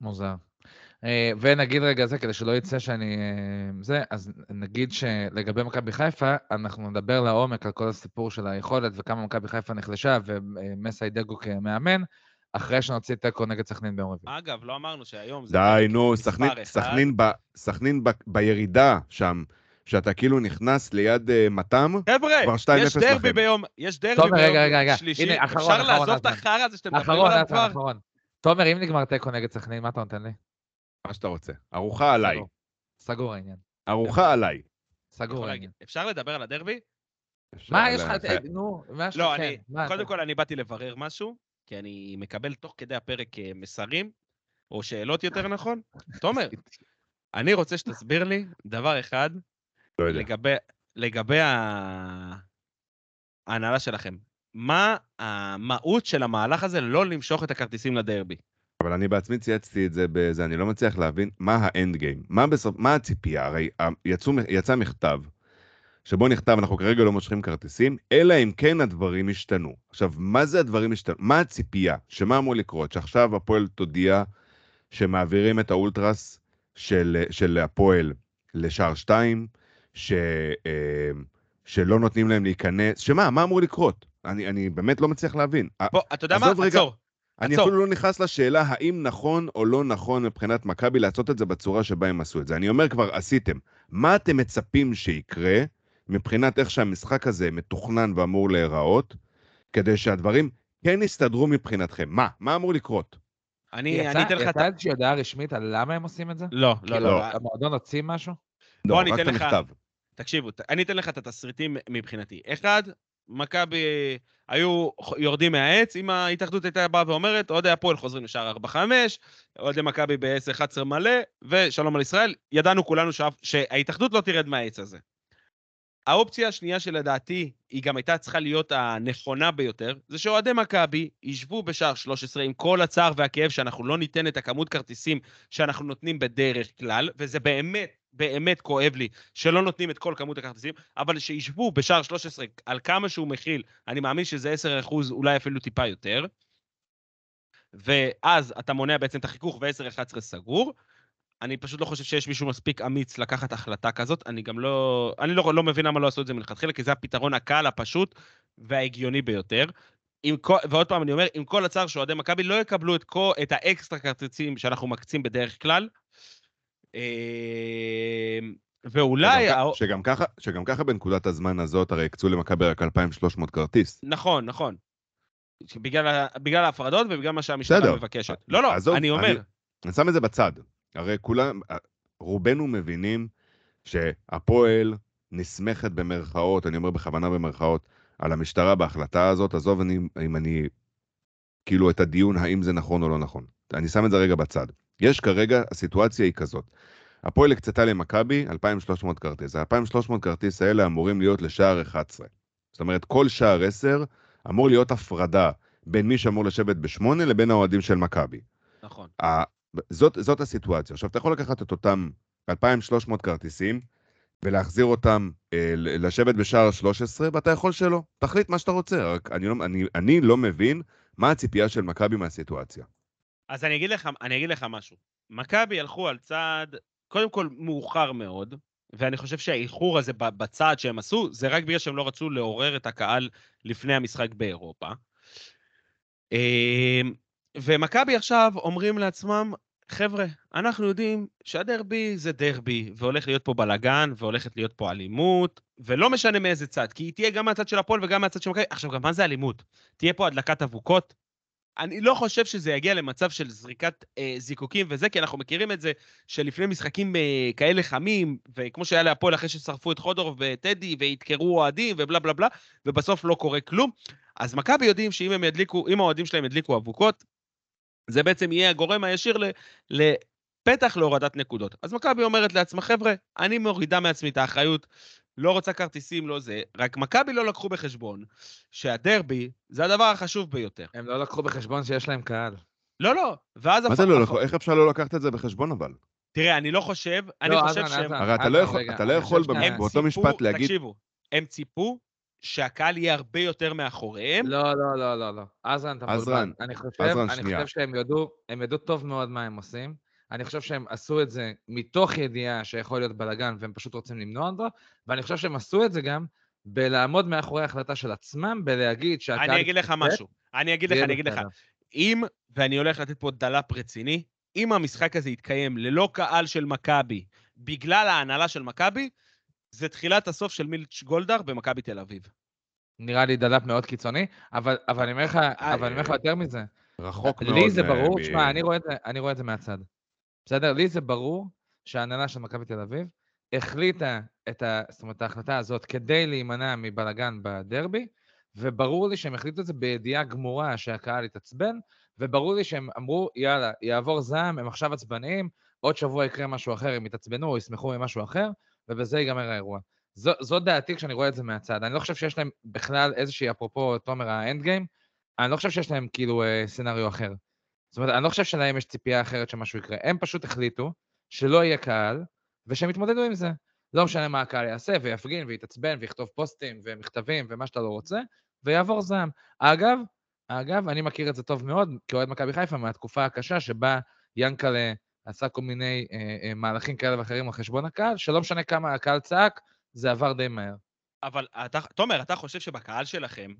S3: מוזר. אה, ונגיד רגע זה, כדי שלא יצא שאני... אה, זה, אז נגיד שלגבי מכבי חיפה, אנחנו נדבר לעומק על כל הסיפור של היכולת וכמה מכבי חיפה נחלשה ומסי דגו כמאמן, אחרי שנוציא תיקו נגד סכנין ביום רביעי.
S1: אגב, לא אמרנו שהיום זה...
S2: די,
S1: פרק
S2: נו, סכנין,
S1: אחד.
S2: סכנין, ב, סכנין ב, בירידה שם, שאתה כאילו נכנס ליד uh, מתם,
S1: חבר'ה,
S2: כבר 2-0
S1: יש דרבי
S2: לכם.
S1: ביום, יש דרבי
S3: תומר,
S1: ביום
S3: רגע, רגע, רגע.
S1: שלישי.
S3: הנה, אחרון,
S1: אפשר
S3: אחרון,
S1: לעזוב את. החרא הזה שאתם מדברים
S3: אחרון,
S1: עליו כבר?
S3: אחרון. תומר, אם נגמר תיקו נגד סכנין, מה אתה נותן לי?
S2: מה שאתה רוצה. ארוחה עליי.
S3: סגור. העניין.
S2: ארוחה עליי.
S3: סגור העניין.
S1: אפשר לדבר על הדרבי?
S3: מה יש לך? נו, מה יש לך?
S1: לא,
S3: כן,
S1: קודם כל אני באתי לברר משהו, כי אני מקבל תוך כדי הפרק אה, מסרים, או שאלות יותר נכון. תומר, אני רוצה שתסביר לי דבר אחד
S2: לא.
S1: לגבי, לגבי ההנהלה שלכם. מה המהות של המהלך הזה לא למשוך את הכרטיסים לדרבי?
S2: אבל אני בעצמי צייצתי את זה בזה, אני לא מצליח להבין מה האנד גיים, מה, בסוף, מה הציפייה, הרי ה- יצאו, יצא מכתב, שבו נכתב אנחנו כרגע לא מושכים כרטיסים, אלא אם כן הדברים השתנו. עכשיו, מה זה הדברים השתנו? מה הציפייה? שמה אמור לקרות? שעכשיו הפועל תודיע שמעבירים את האולטרס של, של הפועל לשער 2, ש, אה, שלא נותנים להם להיכנס, שמה, מה אמור לקרות? אני, אני באמת לא מצליח להבין.
S1: בוא, אתה יודע מה?
S2: רגע.
S1: עצור.
S2: אני
S1: עצור.
S2: אפילו לא נכנס לשאלה האם נכון או לא נכון מבחינת מכבי לעשות את זה בצורה שבה הם עשו את זה. אני אומר כבר, עשיתם. מה אתם מצפים שיקרה מבחינת איך שהמשחק הזה מתוכנן ואמור להיראות, כדי שהדברים כן יסתדרו מבחינתכם? מה? מה אמור לקרות?
S1: אני אתן לך ה...
S3: איזושהי הודעה רשמית על למה הם עושים את זה?
S1: לא, לא,
S3: כאילו,
S1: לא.
S3: המועדון הוציא משהו?
S2: לא,
S1: אני
S2: רק את המכתב.
S1: תקשיבו, אני אתן לך את התסריטים מבחינתי. אחד, מכבי היו יורדים מהעץ, אם ההתאחדות הייתה באה ואומרת, אוהדי הפועל חוזרים לשער 4-5, אוהדי מכבי ב-10-11 מלא, ושלום על ישראל. ידענו כולנו שההתאחדות לא תרד מהעץ הזה. האופציה השנייה שלדעתי, היא גם הייתה צריכה להיות הנכונה ביותר, זה שאוהדי מכבי ישבו בשער 13 עם כל הצער והכאב שאנחנו לא ניתן את הכמות כרטיסים שאנחנו נותנים בדרך כלל, וזה באמת, באמת כואב לי שלא נותנים את כל כמות הכרטיסים, אבל שישבו בשער 13 על כמה שהוא מכיל, אני מאמין שזה 10 אחוז, אולי אפילו טיפה יותר. ואז אתה מונע בעצם את החיכוך ו-10-11 סגור. אני פשוט לא חושב שיש מישהו מספיק אמיץ לקחת החלטה כזאת. אני גם לא... אני לא, לא מבין למה לא עשו את זה מלכתחילה, כי זה הפתרון הקל, הפשוט וההגיוני ביותר. כל, ועוד פעם אני אומר, עם כל הצער שאוהדי מכבי לא יקבלו את, כל, את האקסטרה כרטיסים שאנחנו מקצים בדרך כלל. אה, ואולי...
S2: שגם,
S1: הא-
S2: שגם, ככה, שגם ככה בנקודת הזמן הזאת, הרי הקצו למכבי רק 2,300 כרטיס.
S1: נכון, נכון. בגלל, בגלל ההפרדות ובגלל מה שהמשטרה. מבקשת. לא, לא,
S2: עזוב,
S1: אני אומר,
S2: אני- אני שם את זה בצד. הרי כולם, רובנו מבינים שהפועל נסמכת במרכאות, אני אומר בכוונה במרכאות, על המשטרה בהחלטה הזאת, עזוב אני, אם אני, כאילו את הדיון האם זה נכון או לא נכון. אני שם את זה רגע בצד. יש כרגע, הסיטואציה היא כזאת. הפועל הקצתה למכבי 2,300 כרטיס. ה-2,300 כרטיס האלה אמורים להיות לשער 11. זאת אומרת, כל שער 10 אמור להיות הפרדה בין מי שאמור לשבת בשמונה לבין האוהדים של מכבי.
S1: נכון.
S2: זאת, זאת הסיטואציה. עכשיו, אתה יכול לקחת את אותם 2,300 כרטיסים ולהחזיר אותם אה, לשבת בשער 13, ואתה יכול שלא. תחליט מה שאתה רוצה, רק אני לא, אני, אני לא מבין מה הציפייה של מכבי מהסיטואציה.
S1: אז אני אגיד לך, אני אגיד לך משהו. מכבי הלכו על צעד, קודם כל, מאוחר מאוד, ואני חושב שהאיחור הזה בצעד שהם עשו, זה רק בגלל שהם לא רצו לעורר את הקהל לפני המשחק באירופה. ומכבי עכשיו אומרים לעצמם, חבר'ה, אנחנו יודעים שהדרבי זה דרבי, והולך להיות פה בלאגן, והולכת להיות פה אלימות, ולא משנה מאיזה צד, כי היא תהיה גם מהצד של הפועל וגם מהצד של מכבי. עכשיו, גם מה זה אלימות? תהיה פה הדלקת אבוקות? אני לא חושב שזה יגיע למצב של זריקת אה, זיקוקים וזה, כי אנחנו מכירים את זה שלפני משחקים אה, כאלה חמים, וכמו שהיה להפועל אחרי ששרפו את חודורוב וטדי, וידקרו אוהדים ובלה בלה בלה, ובסוף לא קורה כלום. אז מכבי יודעים שאם הם ידליקו, אם האוהדים שלהם ידליקו אבוקות, זה בעצם יהיה הגורם הישיר ל, לפתח להורדת נקודות. אז מכבי אומרת לעצמה, חבר'ה, אני מורידה מעצמי את האחריות, לא רוצה כרטיסים, לא זה, רק מכבי לא לקחו בחשבון שהדרבי זה הדבר החשוב ביותר.
S3: הם לא לקחו בחשבון שיש להם קהל.
S1: לא, לא, ואז...
S2: מה זה לא לקחו? איך אפשר לא לקחת את זה בחשבון אבל?
S1: תראה, אני לא חושב, אני
S3: לא,
S1: חושב שהם...
S2: הרי אתה לא יכול- לא באותו משפט להגיד-
S1: תקשיבו, הם ציפו שהקהל יהיה הרבה יותר מאחוריהם.
S3: לא, לא, לא, לא, לא. עזרן, אתה
S2: עזרן.
S3: אני חושב,
S2: עזרן,
S3: אני
S2: שנייה.
S3: חושב שהם ידעו, הם ידעו טוב מאוד מה הם עושים. אני חושב שהם עשו את זה מתוך ידיעה שיכול להיות בלאגן, והם פשוט רוצים למנוע אותו, ואני חושב שהם עשו את זה גם בלעמוד מאחורי ההחלטה של עצמם, בלהגיד שהקהל...
S1: אני אגיד לך משהו. אני אגיד לך, אני אגיד לך. אם, ואני הולך לתת פה דלאפ רציני, אם המשחק הזה יתקיים ללא קהל של מכבי, בגלל ההנהלה של מכבי, זה תחילת הסוף של מיץ' גולדהר במכבי תל אביב.
S3: נראה לי דלאפ מאוד קיצוני, אבל, אבל אני אומר לך, אבל אני אומר לך יותר מזה.
S2: רחוק מאוד.
S3: לי זה ברור, תשמע, אני אני רואה את זה מהצד. בסדר? לי זה ברור שההנהלה של מכבי תל אביב החליטה את ה... זאת אומרת, ההחלטה הזאת כדי להימנע מבלגן בדרבי, וברור לי שהם החליטו את זה בידיעה גמורה שהקהל יתעצבן, וברור לי שהם אמרו, יאללה, יעבור זעם, הם עכשיו עצבניים, עוד שבוע יקרה משהו אחר, הם יתעצבנו או ישמחו ממשהו אחר, ובזה ייגמר האירוע. זו, זו דעתי כשאני רואה את זה מהצד. אני לא חושב שיש להם בכלל איזושהי, אפרופו, תומר, האנד גיים, אני לא חושב שיש להם כאילו אה, סצנריו אחר. זאת אומרת, אני לא חושב שלהם יש ציפייה אחרת שמשהו יקרה. הם פשוט החליטו שלא יהיה קהל, ושהם יתמודדו עם זה. לא משנה מה הקהל יעשה, ויפגין, ויתעצבן, ויכתוב פוסטים, ומכתבים, ומה שאתה לא רוצה, ויעבור זעם. אגב, אגב, אני מכיר את זה טוב מאוד, כאוהד מכבי חיפה, מהתקופה הקשה שבה ינקלה עשה כל מיני אה, אה, מהלכים כאלה ואחרים על חשבון הקהל, שלא משנה כמה הקהל צעק, זה עבר די מהר.
S1: אבל אתה, תומר, אתה חושב שבקהל שלכם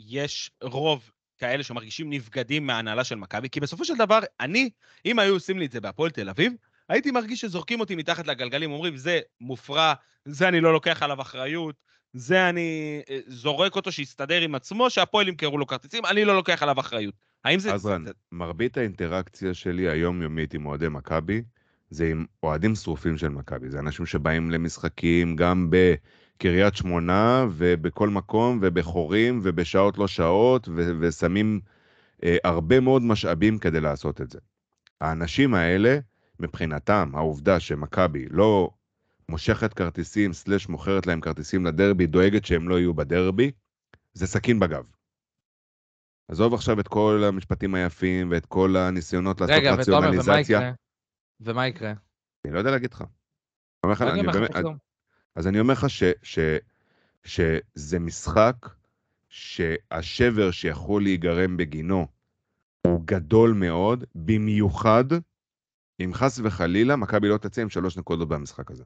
S1: יש רוב כאלה שמרגישים נבגדים מההנהלה של מכבי? כי בסופו של דבר, אני, אם היו עושים לי את זה בהפועל תל אביב, הייתי מרגיש שזורקים אותי מתחת לגלגלים, אומרים, זה מופרע, זה אני לא לוקח עליו אחריות, זה אני אה, זורק אותו שיסתדר עם עצמו, שהפועל ימכרו לו כרטיסים, אני לא לוקח עליו אחריות. האם זה...
S2: עזרן, מרבית האינטראקציה שלי היומיומית עם אוהדי מכבי, זה עם אוהדים שרופים של מכבי. זה אנשים שבאים למשחקים גם בקריית שמונה, ובכל מקום, ובחורים, ובשעות לא שעות, ו- ושמים אה, הרבה מאוד משאבים כדי לעשות את זה. האנשים האלה, מבחינתם, העובדה שמכבי לא מושכת כרטיסים, סלש מוכרת להם כרטיסים לדרבי, דואגת שהם לא יהיו בדרבי, זה סכין בגב. עזוב עכשיו את כל המשפטים היפים ואת כל הניסיונות לעשות
S3: רגע, ותומר, ומה
S2: רציונליזציה.
S3: יקרה? ומה יקרה?
S2: אני לא יודע להגיד לך. אני
S3: אני
S2: אני באמת-
S3: כלום.
S2: אז אני אומר לך שזה משחק שהשבר שיכול להיגרם בגינו הוא גדול מאוד, במיוחד אם חס וחלילה מכבי לא תצא עם שלוש נקודות במשחק הזה.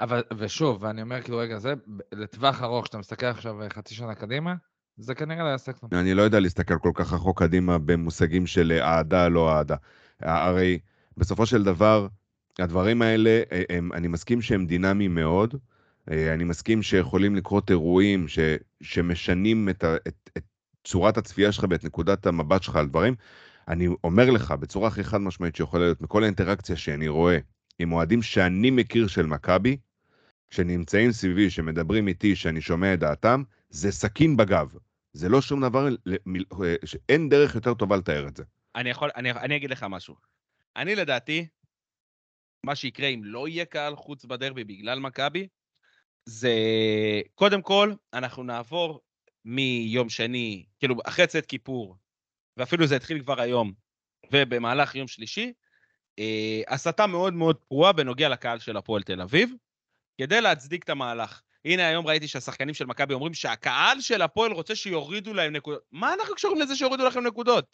S3: אבל, ושוב, ואני אומר, כאילו, רגע, זה לטווח ארוך, כשאתה מסתכל עכשיו אה, חצי שנה קדימה, זה כנראה לא יעשה כלום.
S2: אני לא יודע להסתכל כל כך רחוק קדימה במושגים של אה, אהדה, לא אהדה. הרי בסופו של דבר, הדברים האלה, אה, הם, אני מסכים שהם דינמיים מאוד. אה, אני מסכים שיכולים לקרות אירועים ש, שמשנים את, ה, את, את צורת הצפייה שלך ואת נקודת המבט שלך על דברים. אני אומר לך בצורה הכי חד משמעית שיכולה להיות, מכל האינטראקציה שאני רואה עם אוהדים שאני מכיר של מכבי, שנמצאים סביבי, שמדברים איתי, שאני שומע את דעתם, זה סכין בגב. זה לא שום דבר, אה, אין דרך יותר טובה לתאר את זה.
S1: אני יכול, אני, אני אגיד לך משהו. אני לדעתי, מה שיקרה אם לא יהיה קהל חוץ בדרבי בגלל מכבי, זה קודם כל, אנחנו נעבור מיום שני, כאילו אחרי צאת כיפור, ואפילו זה התחיל כבר היום, ובמהלך יום שלישי, אה, הסתה מאוד מאוד פרועה בנוגע לקהל של הפועל תל אביב, כדי להצדיק את המהלך. הנה, היום ראיתי שהשחקנים של מכבי אומרים שהקהל של הפועל רוצה שיורידו להם נקודות. מה אנחנו קשורים לזה שיורידו לכם נקודות?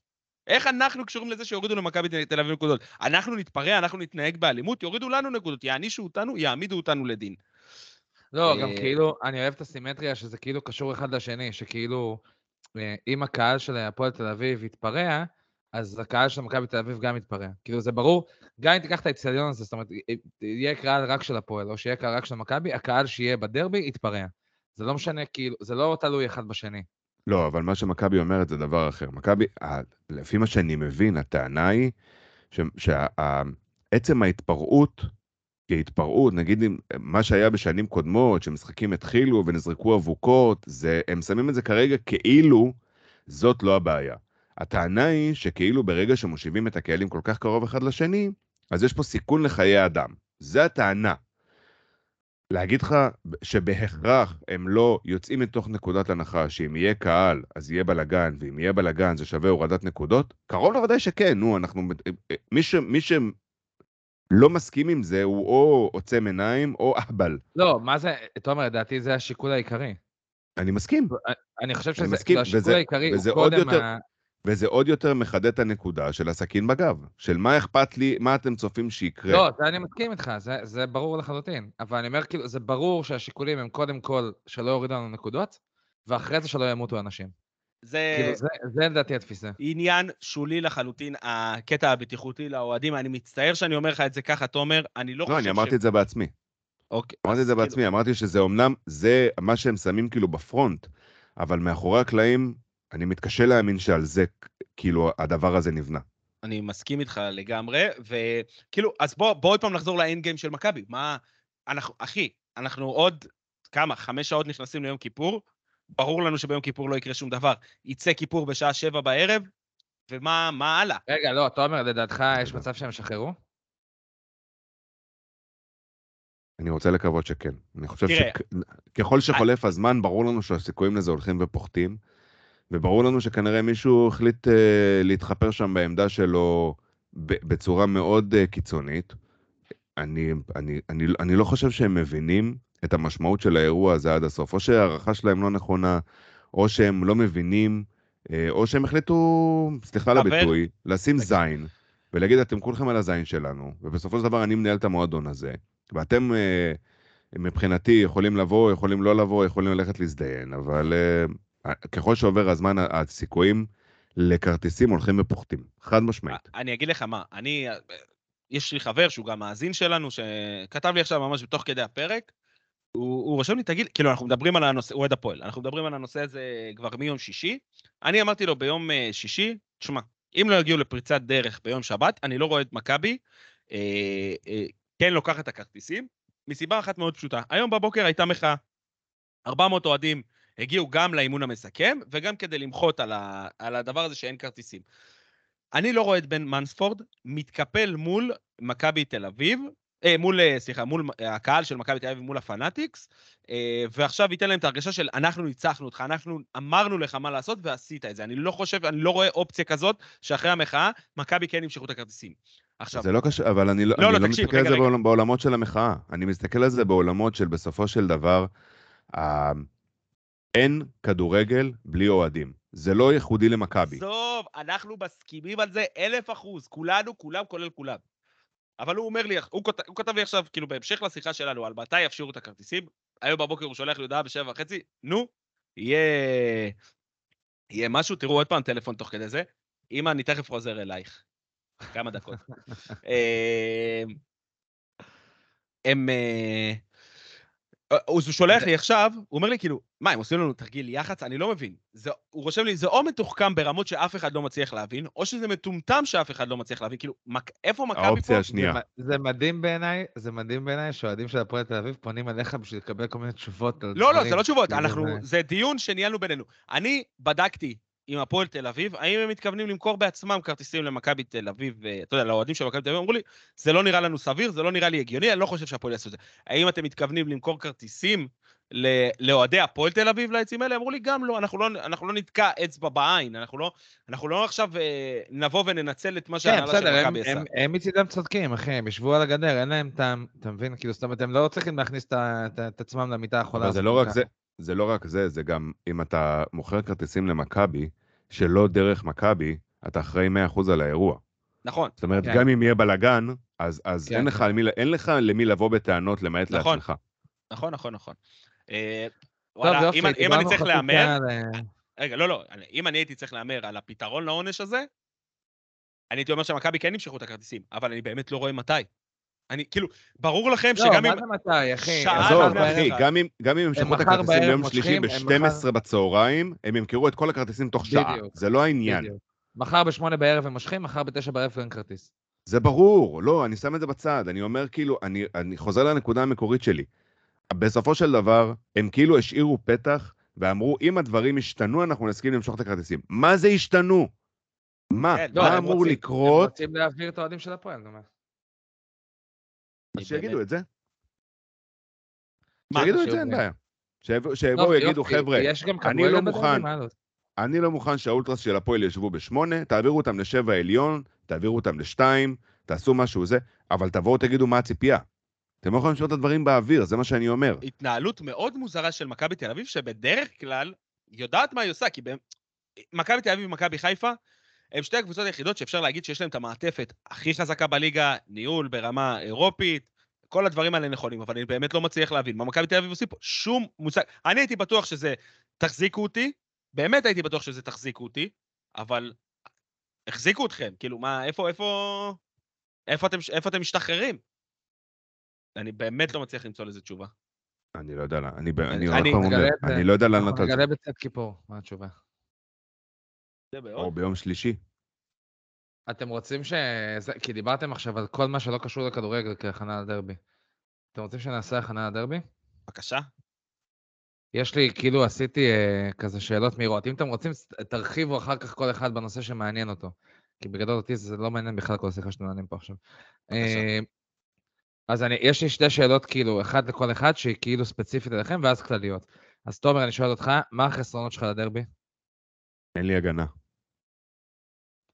S1: איך אנחנו קשורים לזה שיורידו למכבי תל- אביב נקודות? אנחנו נתפרע, אנחנו נתנהג באלימות, יורידו לנו נקודות, יענישו אותנו, יעמידו אותנו לדין.
S3: לא, גם
S1: אה,
S3: כאילו, אני אוהב את הסימטריה שזה כאילו קשור אחד לשני, שכאילו, אה, אם הקהל של הפועל תל אביב יתפרע, אז הקהל של מכבי תל אביב גם יתפרע. כאילו, זה ברור, גם אם תיקח את האצטדיון הזה, זאת אומרת, אה, יהיה קהל רק של הפועל, או שיהיה קהל רק של מכבי, הקהל שיהיה בדרבי יתפרע. זה לא משנה, כאילו, זה לא תלוי אחד בשני.
S2: לא, אבל מה שמכבי אומרת זה דבר אחר. מכבי, ה- לפי מה שאני מבין, הטענה היא שעצם ההתפרעות, כהתפרעות, נגיד מה שהיה בשנים קודמות, שמשחקים התחילו ונזרקו אבוקות, זה, הם שמים את זה כרגע כאילו זאת לא הבעיה. הטענה היא שכאילו ברגע שמושיבים את הקהלים כל כך קרוב אחד לשני, אז יש פה סיכון לחיי אדם. זה הטענה. להגיד לך שבהכרח הם לא יוצאים מתוך נקודת הנחה שאם יהיה קהל אז יהיה בלאגן, ואם יהיה בלאגן זה שווה הורדת נקודות? קרוב לוודאי שכן, נו, אנחנו... מי, ש, מי שלא מסכים עם זה הוא או עוצם עיניים או אהבל.
S3: לא, מה זה, תומר, לדעתי זה השיקול העיקרי.
S2: אני מסכים,
S3: אני חושב
S2: אני
S3: שזה,
S2: מסכים,
S3: כאילו, השיקול
S2: וזה-
S3: העיקרי
S2: וזה
S3: הוא
S2: עוד
S3: קודם...
S2: יותר-
S3: ה-
S2: וזה עוד יותר מחדד את הנקודה של הסכין בגב. של מה אכפת לי, מה אתם צופים שיקרה.
S3: לא, זה אני מסכים איתך, זה, זה ברור לחלוטין. אבל אני אומר, כאילו, זה ברור שהשיקולים הם קודם כל שלא יורידו לנו נקודות, ואחרי זה שלא ימותו אנשים.
S1: זה
S3: כאילו, זה, זה לדעתי התפיסה.
S1: עניין שולי לחלוטין, הקטע הבטיחותי לאוהדים. אני מצטער שאני אומר לך את זה ככה, תומר, אני לא
S2: לא,
S1: חושב
S2: אני אמרתי את זה בעצמי.
S1: אוקיי.
S2: אמרתי את זה
S1: כאילו-
S2: בעצמי, אמרתי שזה אומנם, זה מה שהם שמים כאילו בפרונט, אבל מאחורי הקלעים, אני מתקשה להאמין שעל זה, כאילו, הדבר הזה נבנה.
S1: אני מסכים איתך לגמרי, וכאילו, אז בוא, בוא עוד פעם נחזור לאנד גיים של מכבי. מה, אנחנו, אחי, אנחנו עוד, כמה, חמש שעות נכנסים ליום כיפור, ברור לנו שביום כיפור לא יקרה שום דבר. יצא כיפור בשעה שבע בערב, ומה מה הלאה?
S3: רגע, לא, תומר, לדעתך יש מצב שהם ישחררו?
S2: אני רוצה לקוות שכן. אני חושב. שככל שחולף הזמן, ברור לנו שהסיכויים לזה הולכים ופוחתים, וברור לנו שכנראה מישהו החליט אה, להתחפר שם בעמדה שלו ב- בצורה מאוד אה, קיצונית. אני, אני, אני, אני לא חושב שהם מבינים את המשמעות של האירוע הזה עד הסוף. או שההערכה שלהם לא נכונה, או שהם לא מבינים, אה, או שהם החליטו, סליחה על הביטוי, לשים. זין, ולהגיד, אתם כולכם על הזין שלנו, ובסופו של דבר אני מנהל את המועדון הזה, ואתם מבחינתי יכולים לבוא, יכולים לא לבוא, יכולים ללכת להזדיין, אבל ככל שעובר הזמן, הסיכויים לכרטיסים הולכים ופוחתים, חד משמעית.
S1: אני אגיד לך מה, אני, יש לי חבר שהוא גם מאזין שלנו, שכתב לי עכשיו ממש בתוך כדי הפרק, הוא, הוא רושם לי, תגיד, כאילו, אנחנו מדברים על הנושא, הוא אוהד הפועל, אנחנו מדברים על הנושא הזה כבר מיום שישי. אני אמרתי לו ביום אה, שישי, תשמע, אם לא יגיעו לפריצת דרך ביום שבת, אני לא רואה את מכבי, אה, אה, כן לוקחת את הכרטיסים, מסיבה אחת מאוד פשוטה. היום בבוקר הייתה מחאה. 400 אוהדים הגיעו גם לאימון המסכם, וגם כדי למחות על, ה, על הדבר הזה שאין כרטיסים. אני לא רואה את בן מנספורד מתקפל מול מכבי תל אביב, אה, מול, אה, סליחה, מול הקהל של מכבי תל אביב מול הפנאטיקס, אה, ועכשיו ייתן להם את ההרגשה של אנחנו ניצחנו אותך, אנחנו אמרנו לך מה לעשות ועשית את זה. אני לא חושב, אני לא רואה אופציה כזאת שאחרי המחאה, מכבי כן ימשכו את הכרטיסים. עכשיו,
S2: זה לא קשור, אבל אני לא,
S1: לא,
S2: אני
S1: לא,
S2: לא
S1: תקשיב,
S2: מסתכל על
S1: רגע,
S2: זה
S1: רגע.
S2: בעול, בעולמות של המחאה. אני מסתכל על זה בעולמות של בסופו של דבר, אין כדורגל בלי אוהדים. זה לא ייחודי למכבי.
S1: עזוב, אנחנו מסכימים על זה אלף אחוז, כולנו, כולם, כולל כולם. אבל הוא אומר לי, הוא, כות, הוא כתב לי עכשיו, כאילו בהמשך לשיחה שלנו, על מתי יפשירו את הכרטיסים, היום בבוקר הוא שולח לי הודעה בשבע וחצי, נו, יהיה, יהיה משהו, תראו עוד פעם טלפון תוך כדי זה, אמא, אני תכף חוזר אלייך. כמה דקות. אה, הם... אה, אה, הוא שולח לי עכשיו, הוא אומר לי כאילו, מה, הם עושים לנו תרגיל יח"צ? אני לא מבין. זה, הוא רושם לי, זה או מתוחכם ברמות שאף אחד לא מצליח להבין, או שזה מטומטם שאף אחד לא מצליח להבין. כאילו, מק, איפה מכבי פה?
S2: האופציה השנייה.
S3: זה, זה מדהים בעיניי, זה מדהים בעיניי שאוהדים של הפועל תל אביב פונים אליך בשביל לקבל כל מיני תשובות על
S1: לא, לא,
S3: דברים.
S1: זה לא תשובות,
S3: כאילו,
S1: אנחנו,
S3: זה-
S1: זה דיון שניהלנו בינינו. אני בדקתי עם הפועל תל אביב, האם הם מתכוונים למכור בעצמם כרטיסים למכבי תל אביב, אה, אתה יודע, לאוהדים של מכבי תל אביב, אמרו לי, זה לא נראה לנו סביר, זה לא נראה לי הגיוני, אני לא חושב שהפועל יעשו את זה. האם אתם מתכוונים למכור כרטיסים לאוהדי הפועל תל אביב לעצים האלה? אמרו לי, גם לא, אנחנו לא, אנחנו לא נתקע אצבע בעין, אנחנו לא, אנחנו לא עכשיו אה, נבוא וננצל את מה
S3: כן,
S1: שהנהלה
S3: בסדר,
S1: של מכבי עשה.
S3: הם- הם מצידם צודקים, אחי, הם ישבו על הגדר, אין להם טעם, אתה מבין? כאילו, זאת אומרת, הם לא צריכים להכניס את עצמם למיטה החולה
S2: אבל זה לא רק. זה, זה לא רק זה, זה גם אם אתה מוכר כרטיסים למכבי, שלא דרך מכבי, אתה אחראי 100% על האירוע.
S1: נכון,
S2: זאת אומרת,
S3: כן.
S2: גם אם יהיה בלאגן, אז, אז
S3: כן,
S2: אין. לך למי, אין לך למי לבוא בטענות למעט
S1: נכון.
S2: לעצמך.
S1: נכון, נכון, נכון. אה,
S3: טוב,
S1: וואלה,
S3: יופי,
S1: אם, אני- אם אני צריך להמר,
S3: על, אה,
S1: רגע, לא, לא, אני- אם אני הייתי צריך להמר על הפתרון לעונש הזה, אני הייתי אומר שמכבי כן ימשכו את הכרטיסים, אבל אני באמת לא רואה מתי. אני, כאילו, ברור לכם
S3: לא,
S1: שגם
S3: מה
S1: אם...
S3: זה מתי, אחי?
S1: שעה
S3: הם
S2: עזוב,
S3: מחר
S2: אחי. גם אם, גם אם ימשכו את
S3: מחר
S2: הכרטיסים ביום שלישי
S3: מושכים, הם
S2: ב-12 בצהריים, הם ימכרו את כל הכרטיסים תוך שעה.
S3: בדיוק.
S2: זה לא העניין.
S3: בדיוק. מחר בשמונה בערב הם מושכים, מחר בתשע בערב אין כרטיס.
S2: זה ברור, לא, אני שם את זה בצד. אני אומר כאילו, אני, אני חוזר לנקודה המקורית שלי. בסופו של דבר, הם כאילו השאירו פתח ואמרו, אם הדברים ישתנו, אנחנו נסכים למשוך את הכרטיסים. מה זה השתנו? מה?
S1: כן, לא,
S2: מה
S1: הם
S2: אמור
S1: רוצים-
S3: הם
S2: לקרות?
S3: רוצים להעביר את האוהדים של הפועל, נו מה.
S2: אז שיגידו את זה. שיגידו את זה, אין. בעיה. שיבואו- שיבואו יגידו, חבר'ה, אני לא מוכן.
S3: לא?
S2: אני לא מוכן שהאולטרס של הפועל ישבו בשמונה, תעבירו אותם לשבע עליון, תעבירו אותם לשתיים, תעשו משהו זה, אבל תבואו תגידו מה הציפייה. אתם לא יכולים לשאול את הדברים באוויר, זה מה שאני אומר.
S1: התנהלות מאוד מוזרה של מכבי תל אביב, שבדרך כלל יודעת מה היא עושה, כי מכבי תל אביב ומכבי חיפה, הם שתי הקבוצות היחידות שאפשר להגיד שיש להם את המעטפת הכי חזקה בליגה, ניהול ברמה אירופית, כל הדברים האלה נכונים, אבל אני באמת לא מצליח להבין מה מכבי תל אביב עושים פה. שום מושג. אני הייתי בטוח שזה תחזיקו אותי, באמת הייתי בטוח שזה תחזיקו אותי, אבל החזיקו אתכם, כאילו, מה, איפה, איפה, איפה אתם, איפה אתם משתחררים? אני באמת לא מצליח למצוא לזה תשובה.
S2: אני לא יודע, לאן- אני ב- אני
S1: אני
S2: עוד פעם אומר,
S3: זה.
S2: אני לא יודע לאן
S3: אנחנו
S2: אתה...
S3: נגלה בצאת כיפור, מה התשובה?
S1: זה
S2: או. ביום שלישי.
S3: אתם רוצים ש... כי דיברתם עכשיו על כל מה שלא קשור לכדורגל כהכנה לדרבי. אתם רוצים שנעשה הכנה לדרבי?
S1: בבקשה.
S3: יש לי, כאילו, עשיתי אה, כזה שאלות מהירות. אם אתם רוצים, תרחיבו אחר כך כל אחד בנושא שמעניין אותו. כי בגדול אותי זה לא מעניין בכלל כל השיחה שאתם מעניינים פה עכשיו. אה, אז אני, יש לי שתי שאלות, כאילו, אחת לכל אחד, שהיא כאילו ספציפית אליכם, ואז כלליות. אז תומר, אני שואל אותך, מה החסרונות שלך לדרבי?
S2: אין לי הגנה.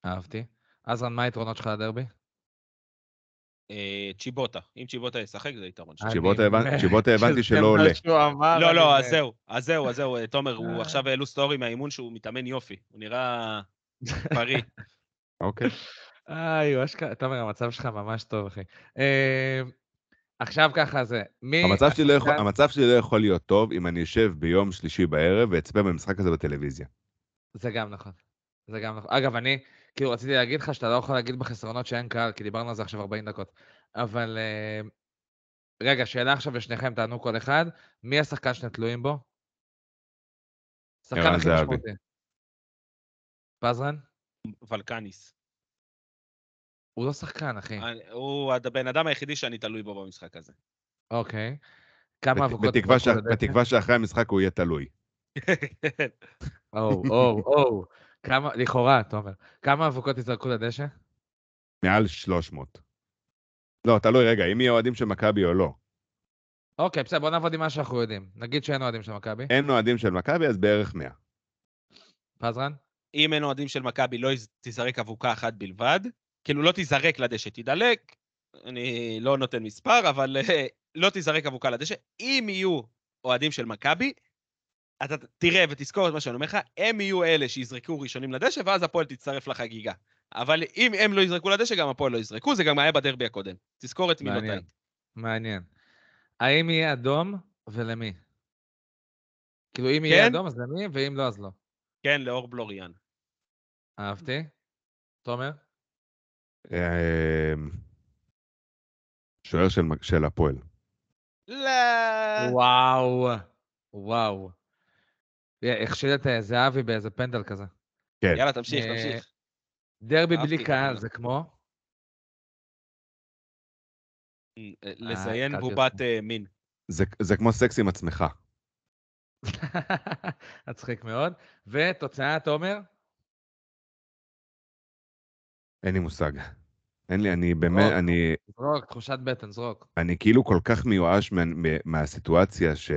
S3: אהבתי. עזרן, מה היתרונות שלך לדרבי?
S1: אה, צ'יבוטה. אם צ'יבוטה ישחק, זה יתרון שלו.
S2: צ'יבוטה הבנתי שלא עולה.
S1: לא, לא. אז זהו, אז זהו, אז זהו, אה, תומר, הוא
S3: אה.
S1: עכשיו העלו סטורי מהאימון שהוא מתאמן יופי. הוא נראה בריא.
S2: אוקיי.
S3: איי, אשכרה, תומר, המצב שלך ממש טוב, אחי. אה, עכשיו ככה זה, מי...
S2: המצב שלי לא יכול- המצב שלי לא יכול להיות טוב אם אני אשב ביום שלישי בערב ואצפה במשחק הזה בטלוויזיה.
S3: זה גם נכון. זה גם נכון. אגב, אני, כאילו, רציתי להגיד לך שאתה לא יכול להגיד בחסרונות שאין קהל, כי דיברנו על זה עכשיו 40 דקות. אבל... אה, רגע, שאלה עכשיו לשניכם, תענו כל אחד. מי השחקן שאתם תלויים בו? שחקן הכי. משמעותי. פזרן?
S1: ולקניס.
S3: הוא לא שחקן, אחי.
S1: הוא הבן אדם היחידי שאני תלוי בו במשחק הזה.
S3: אוקיי. כמה אבוקות...
S2: בתקווה שאחרי המשחק הוא יהיה תלוי.
S3: או, או, או. כמה, לכאורה, תומר. כמה אבוקות יזרקו לדשא?
S2: מעל 300. לא, תלוי רגע, אם יהיה אוהדים של מכבי או לא.
S3: אוקיי, בסדר, בוא נעבוד עם מה שאנחנו יודעים. נגיד שאין אוהדים של מכבי.
S2: אין אוהדים של מכבי, אז בערך 100.
S3: פזרן?
S1: אם אין אוהדים של מכבי, לא יז- תיזרק אבוקה אחת בלבד. כאילו, לא תיזרק לדשא, תידלק. אני לא נותן מספר, אבל לא תיזרק אבוקה לדשא. אם יהיו אוהדים של מכבי, אתה תראה ותזכור את מה שאני אומר לך, הם יהיו אלה שיזרקו ראשונים לדשא, ואז הפועל תצטרף לחגיגה. אבל אם הם לא יזרקו לדשא, גם הפועל לא יזרקו, זה גם היה בדרבי הקודם. תזכור את מילותיי.
S3: מעניין. מעניין. האם יהיה אדום ולמי? כאילו, אם יהיה
S1: כן?
S3: אדום, אז למי, ואם לא, אז לא.
S1: כן, לאור בלוריאן.
S3: אהבתי. תומר?
S2: אמ, שוער של הפועל.
S1: לא.
S3: וואו, וואו. את אה, זהבי באיזה פנדל כזה.
S2: כן.
S1: יאללה, תמשיך,
S3: אה,
S1: תמשיך.
S3: דרבי בלי
S1: את
S3: קהל. זה כמו?
S1: אה, לזיין בובת מין.
S2: זה, זה כמו סקס עם עצמך.
S3: מצחיק מאוד. ותוצאה, תומר?
S2: אין לי מושג. אין לי, אני באמת. אני,
S3: זרוק, תחושת בטן, זרוק.
S2: אני כאילו כל כך מיואש מה, מה- מהסיטואציה ש...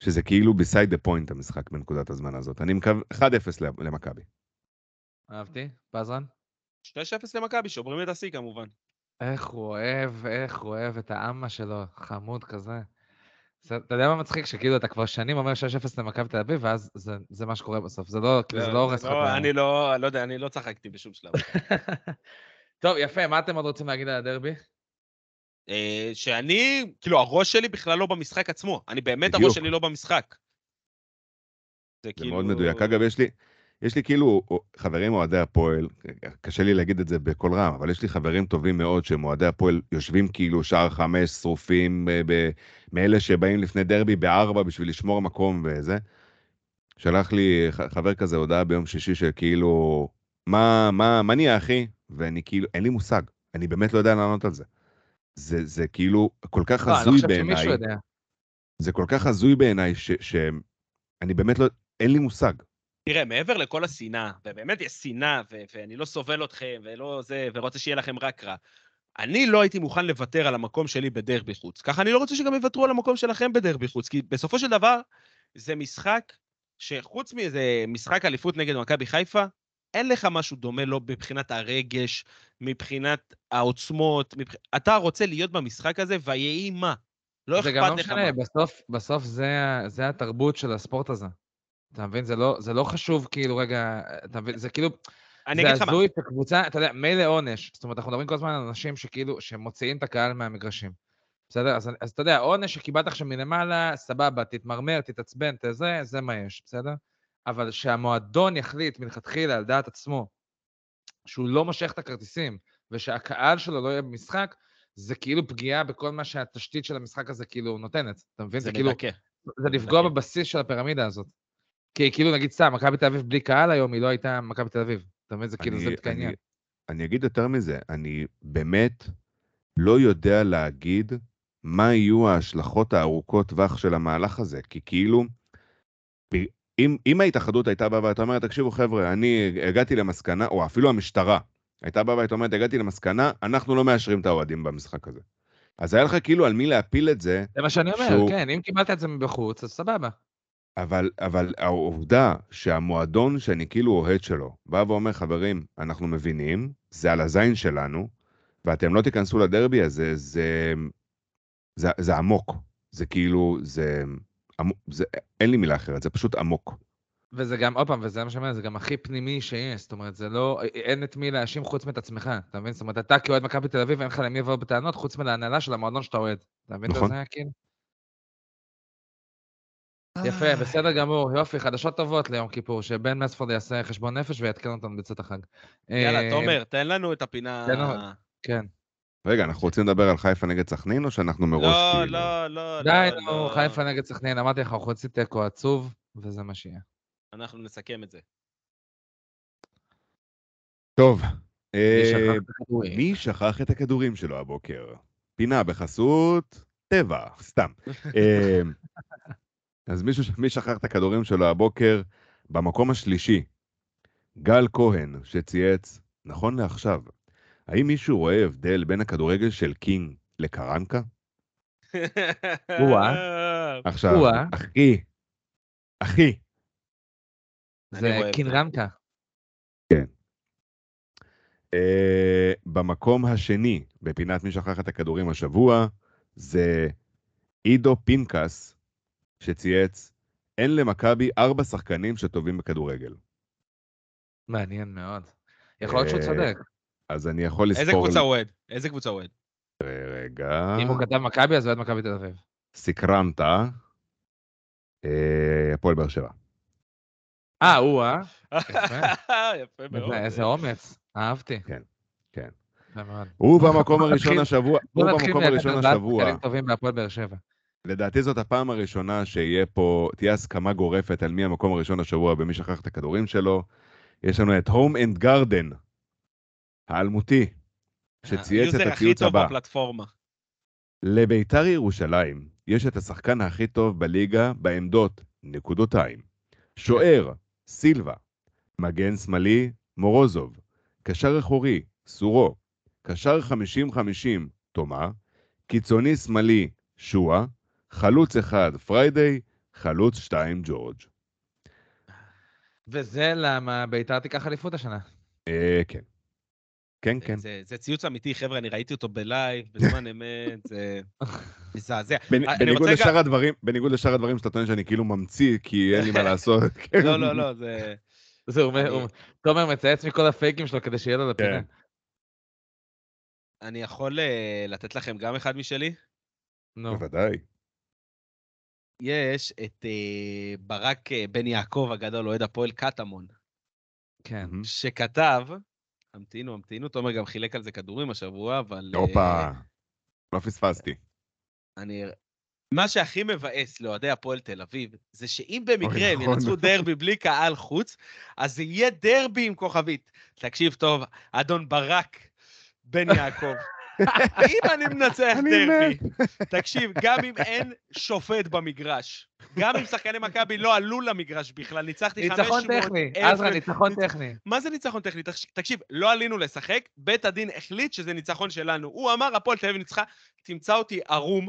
S2: שזה כאילו beside the point המשחק בנקודת הזמן הזאת. אני מקווה 1-0 ל- למכבי.
S3: אהבתי. פזרן?
S1: 2-0 למכבי, שוברים את השיא כמובן.
S3: איך הוא אוהב, איך הוא אוהב את האמה שלו, חמוד כזה. זה- אתה יודע מה מצחיק? שכאילו אתה כבר שנים אומר 6-0 למכבי תל אביב, ואז זה, זה מה שקורה בסוף. זה לא, כאילו, זה לא הורס לך. את ה-
S1: אני לא, לא יודע, אני לא צחקתי בשום שלב.
S3: טוב, יפה, מה אתם עוד רוצים להגיד על הדרבי?
S1: אה, שאני, כאילו, הראש שלי בכלל לא במשחק עצמו. אני באמת,
S2: בדיוק.
S1: הראש שלי לא במשחק. זה
S2: זה
S1: כאילו...
S2: מאוד מדויק. אגב, יש לי, יש לי כאילו חברים אוהדי הפועל, קשה לי להגיד את זה בקול רם, אבל יש לי חברים טובים מאוד שהם אוהדי הפועל, יושבים כאילו שער חמש, שרופים, ב- ב- מאלה שבאים לפני דרבי בארבע בשביל לשמור מקום וזה. שלח לי חבר כזה הודעה ביום שישי שכאילו, מה, מה, מה נהיה אחי? ואני כאילו, אין לי מושג, אני באמת לא יודע לענות על זה. זה, זה כאילו כל כך
S3: לא, אני לא
S2: הזוי
S3: חושב
S2: בעיניי,
S3: שמישהו יודע. זה
S2: כל כך הזוי בעיניי, ש- שאני באמת לא, אין לי מושג.
S1: תראה, מעבר לכל השנאה, ובאמת יש שנאה, ו- ואני לא סובל אתכם, ולא זה, ורוצה שיהיה לכם רק רע. אני לא הייתי מוכן לוותר על המקום שלי בדרבי חוץ. ככה אני לא רוצה שגם יוותרו על המקום שלכם בדרבי חוץ, כי בסופו של דבר, זה משחק שחוץ מאיזה משחק אליפות נגד מכבי חיפה, אין לך משהו דומה לו מבחינת הרגש, מבחינת העוצמות, מבח... אתה רוצה להיות במשחק הזה, ויהי מה. לא
S3: זה גם לא
S1: אכפת לך מה.
S3: משנה, בסוף, בסוף זה, זה התרבות של הספורט הזה. אתה מבין? זה לא, זה לא חשוב, כאילו, רגע, אתה מבין? זה כאילו,
S1: אני אגיד לך
S3: זה
S1: מה,
S3: הזוי שקבוצה, אתה יודע, מילא עונש. זאת אומרת, אנחנו מדברים כל הזמן על אנשים שכאילו, שמוציאים את הקהל מהמגרשים. בסדר? אז, אז אתה יודע, עונש שקיבלת עכשיו מלמעלה, סבבה, תתמרמר, תתעצבן, תזה, זה מה יש, בסדר? אבל שהמועדון יחליט מלכתחילה על דעת עצמו, שהוא לא מושך את הכרטיסים, ושהקהל שלו לא יהיה במשחק, זה כאילו פגיעה בכל מה שהתשתית של המשחק הזה כאילו נותנת. אתה מבין?
S1: זה
S3: זה כאילו,
S1: מדכא.
S3: זה לפגוע. בבסיס של הפירמידה הזאת. כי כאילו, נגיד סתם, מכבי תל אביב בלי קהל היום, היא לא הייתה מכבי תל אביב. אתה מבין? זה כאילו, זה בדיוק העניין.
S2: אני- אגיד יותר מזה, אני באמת לא יודע להגיד מה יהיו ההשלכות הארוכות טווח של המהלך הזה, כי כאילו, אם, אם ההתאחדות הייתה באה והייתה אומרת, תקשיבו חבר'ה, אני הגעתי למסקנה, או אפילו המשטרה, הייתה באה והייתה אומרת, הגעתי למסקנה, אנחנו לא מאשרים את האוהדים במשחק הזה. אז היה לך כאילו על מי להפיל את זה,
S3: זה מה שאני אומר,
S2: שהוא-
S3: כן, אם קיבלת את זה מבחוץ, אז סבבה.
S2: אבל, אבל העובדה שהמועדון שאני כאילו אוהד שלו, בא ואומר, חברים, אנחנו מבינים, זה על הזין שלנו, ואתם לא תיכנסו לדרבי הזה, זה, זה, זה עמוק. זה כאילו, זה, עמוק, זה, אין לי מילה אחרת, זה פשוט עמוק.
S3: וזה גם, עוד פעם, וזה מה שאני אומר, זה גם הכי פנימי שיש. זאת אומרת, זה לא, אין את מי להאשים חוץ מאת עצמך. אתה מבין? זאת אומרת, אתה כאוהד מכבי תל אביב, אין לך למי לבוא בטענות חוץ מלהנהלה של המועדון שאתה אוהד. אתה מבין?
S2: נכון.
S3: זה היה כאילו. יפה, בסדר גמור, יופי, חדשות טובות ליום כיפור, שבן מספורד יעשה חשבון נפש ויעדכן אותנו בצאת החג.
S1: יאללה,
S3: אה,
S1: תומר, תן לנו את הפינה...
S3: תן לנו- כן.
S2: רגע, אנחנו רוצים לדבר על חיפה נגד סכנין, או שאנחנו מראש
S1: לא,
S2: כאילו...
S1: לא, לא,
S3: די,
S1: לא,
S3: נו,
S1: לא.
S3: חיפה נגד סכנין, אמרתי לך, אנחנו נוציא תיקו עצוב, וזה מה שיהיה.
S1: אנחנו נסכם את זה.
S2: טוב,
S3: מי
S2: אה,
S3: שכח את הכדורים?
S2: שלו הבוקר? פינה בחסות טבע, סתם. אה, אז מישהו, מי שכח את הכדורים שלו הבוקר? במקום השלישי, גל כהן, שצייץ, נכון לעכשיו, האם מישהו רואה הבדל בין הכדורגל של קינג לקרנקה?
S3: או-אה.
S2: עכשיו. אחי, אחי,
S3: זה. קינרנקה.
S2: אה, במקום השני, בפינת מי שכח את הכדורים השבוע, זה עידו פינקס, שצייץ, אין למכבי ארבע שחקנים שטובים בכדורגל.
S3: מעניין מאוד. יכול להיות שהוא
S2: אה,
S3: צודק.
S2: אז אני יכול לספור...
S1: איזה קבוצה הוא אוהד? איזה קבוצה הוא אוהד?
S2: רגע,
S3: אם הוא כתב מכבי, אז הוא אוהד מכבי תל אביב.
S2: סקרנת, אה, הפועל באר שבע.
S3: אה, הוא, אה?
S1: יפה מאוד.
S3: איזה אומץ, אהבתי. יפה מאוד.
S2: הוא במקום הראשון השבוע, הוא במקום הראשון השבוע.
S3: טובים בהפועל באר שבע.
S2: לדעתי זאת הפעם הראשונה שיהיה פה, תהיה הסכמה גורפת על מי המקום הראשון השבוע במי שכח את הכדורים שלו. יש לנו את Home and Garden, האלמותי, שצייץ את
S1: ה user הכי
S2: הציוץ
S1: טוב
S2: הבא.
S1: בפלטפורמה.
S2: לביתר ירושלים יש את השחקן הכי טוב בליגה בעמדות, נקודותיים. שוער, סילבה. מגן שמאלי, מורוזוב. קשר אחורי, סורו. קשר 50-50, תומה. קיצוני שמאלי, שואה. חלוץ אחד, פריידיי. חלוץ שתיים, ג'ורג'.
S3: וזה למה ביתר תיקח אליפות השנה.
S2: אה, כן. כן, כן.
S1: זה, זה ציוץ אמיתי, חבר'ה, אני ראיתי אותו ב live, בזמן אמת, זה מזעזע.
S2: בניגוד לשאר הדברים, בניגוד לשאר הדברים שאתה טוען שאני כאילו ממציא, כי אין לי מה לעשות.
S1: לא, לא, לא, זה...
S3: זה אומר, תומר מצייץ מכל הפייקים שלו כדי שיהיה לו לפינה.
S2: כן.
S1: אני יכול אה, לתת לכם גם אחד משלי?
S3: נו,
S2: בוודאי.
S1: יש את אה, ברק אה, בן יעקב הגדול, אוהד הפועל קטמון,
S3: כן.
S1: שכתב, המתינו, המתינו, תומר גם חילק על זה כדורים השבוע, אבל... אה,
S2: הופה, לא פספסתי.
S1: אני... מה שהכי מבאס לאוהדי הפועל תל אביב, זה שאם במקרה הם
S2: נכון.
S1: ינצחו דרבי בלי קהל חוץ, אז זה יהיה דרבי עם כוכבית. תקשיב טוב, אדון ברק בן יעקב, אם אני מנצח
S2: אני
S1: דרבי, תקשיב, גם אם אין שופט במגרש, גם אם שחקני מכבי לא עלו למגרש בכלל, ניצחתי 500...
S3: ניצחון טכני. עזרא, ניצחון
S1: ניצ-
S3: טכני.
S1: מה זה ניצחון טכני? תקש- תקשיב, לא עלינו לשחק, בית הדין החליט שזה ניצחון שלנו. הוא אמר, הפועל תל אביב ניצחה, תמצא אותי ערום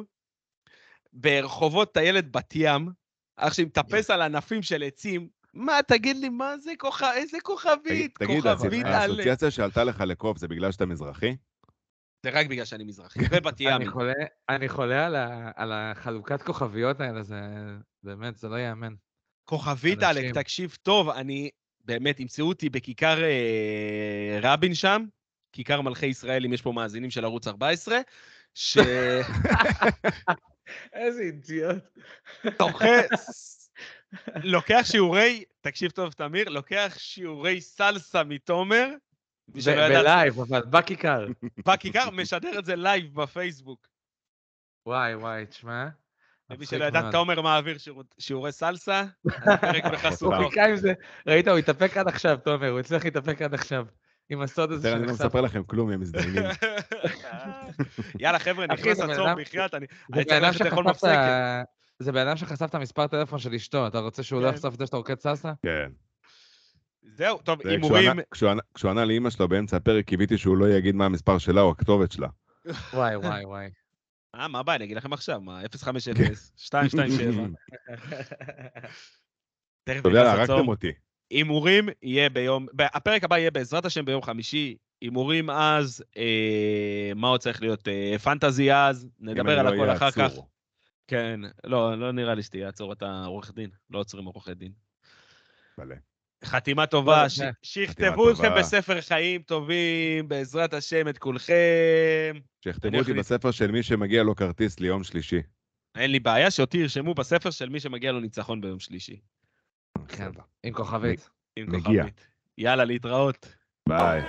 S1: ברחובות טיילת בת ים, אח שלי מטפס על ענפים של עצים. מה, תגיד לי, מה זה כוכב... איזה כוכבית?
S2: תגיד,
S1: כוכבית על...
S2: האסוציאציה שעלתה לך לקוף זה בגלל שאתה מזרחי?
S1: זה רק בגלל שאני מזרחי, ובת.
S3: חולה, אני חולה על, החלוקת כוכביות האלה, זה באמת, זה לא ייאמן.
S1: כוכבית. אלק, תקשיב טוב, אני... באמת, ימצאו אותי בכיכר אה, רבין שם, כיכר מלכי ישראל, אם יש פה מאזינים של ערוץ 14, ש...
S3: איזה אידיוט.
S1: תוחס, לוקח שיעורי, תקשיב טוב, תמיר, לוקח שיעורי סלסה מתומר, ב
S3: live, אבל בכיכר.
S1: בכיכר, משדר את זה live בפייסבוק.
S3: וואי, וואי, תשמע.
S1: למי שלא ידע. תומר מעביר שיעור- שיעורי סלסה,
S3: עם זה, ראית, הוא התאפק עד עכשיו, תומר, הוא הצליח להתאפק עד עכשיו. עם הסוד הזה
S2: אני לא. מספר לכם כלום, הם מזדיינים.
S1: יאללה, חבר'ה, נכנס
S3: אדם-
S1: בחייאת, אני צריך ללכת לאכול מפסקת.
S3: זה בן אדם שחשף את המספר טלפון של אשתו, אתה רוצה שהוא לא
S1: כן.
S3: יחשוף את זה שאתה רוקד סלסה?
S2: כן.
S1: זהו, טוב, הימורים,
S2: כשהוא ענה- לאימא שלו באמצע הפרק, קיוויתי שהוא לא יגיד מה המספר שלה או הכתובת שלה.
S3: וואי, וואי, וואי.
S1: אה, מה הבעיה, אני אגיד לכם עכשיו, מה, 050, 227. תכף
S2: טוב, יאללה,
S1: נכנס
S2: הרגתם. אותי.
S1: הימורים יהיה ביום, ב- הפרק הבא יהיה בעזרת השם ביום חמישי. הימורים אז, אה, מה עוד צריך להיות? אה, פנטזי אז, נדבר על
S2: לא
S1: הכל אחר כך. כן, לא, לא נראה לי שתהיה עצור, אתה עורך דין, לא עוצרים עורכי דין.
S2: מלא.
S1: חתימה טובה,
S3: לא,
S1: ש-
S3: זה-
S1: שיכתבו אתכם. בספר חיים טובים, בעזרת השם את כולכם.
S2: שיכתבו אותי. בספר של מי שמגיע לו כרטיס ליום שלישי.
S1: אין לי בעיה שאותי ירשמו בספר של מי שמגיע לו ניצחון ביום שלישי.
S3: כן.
S2: בסדר.
S3: עם כוכבית.
S1: עם
S2: מגיע.
S1: כוכבית. יאללה, להתראות.
S2: ביי.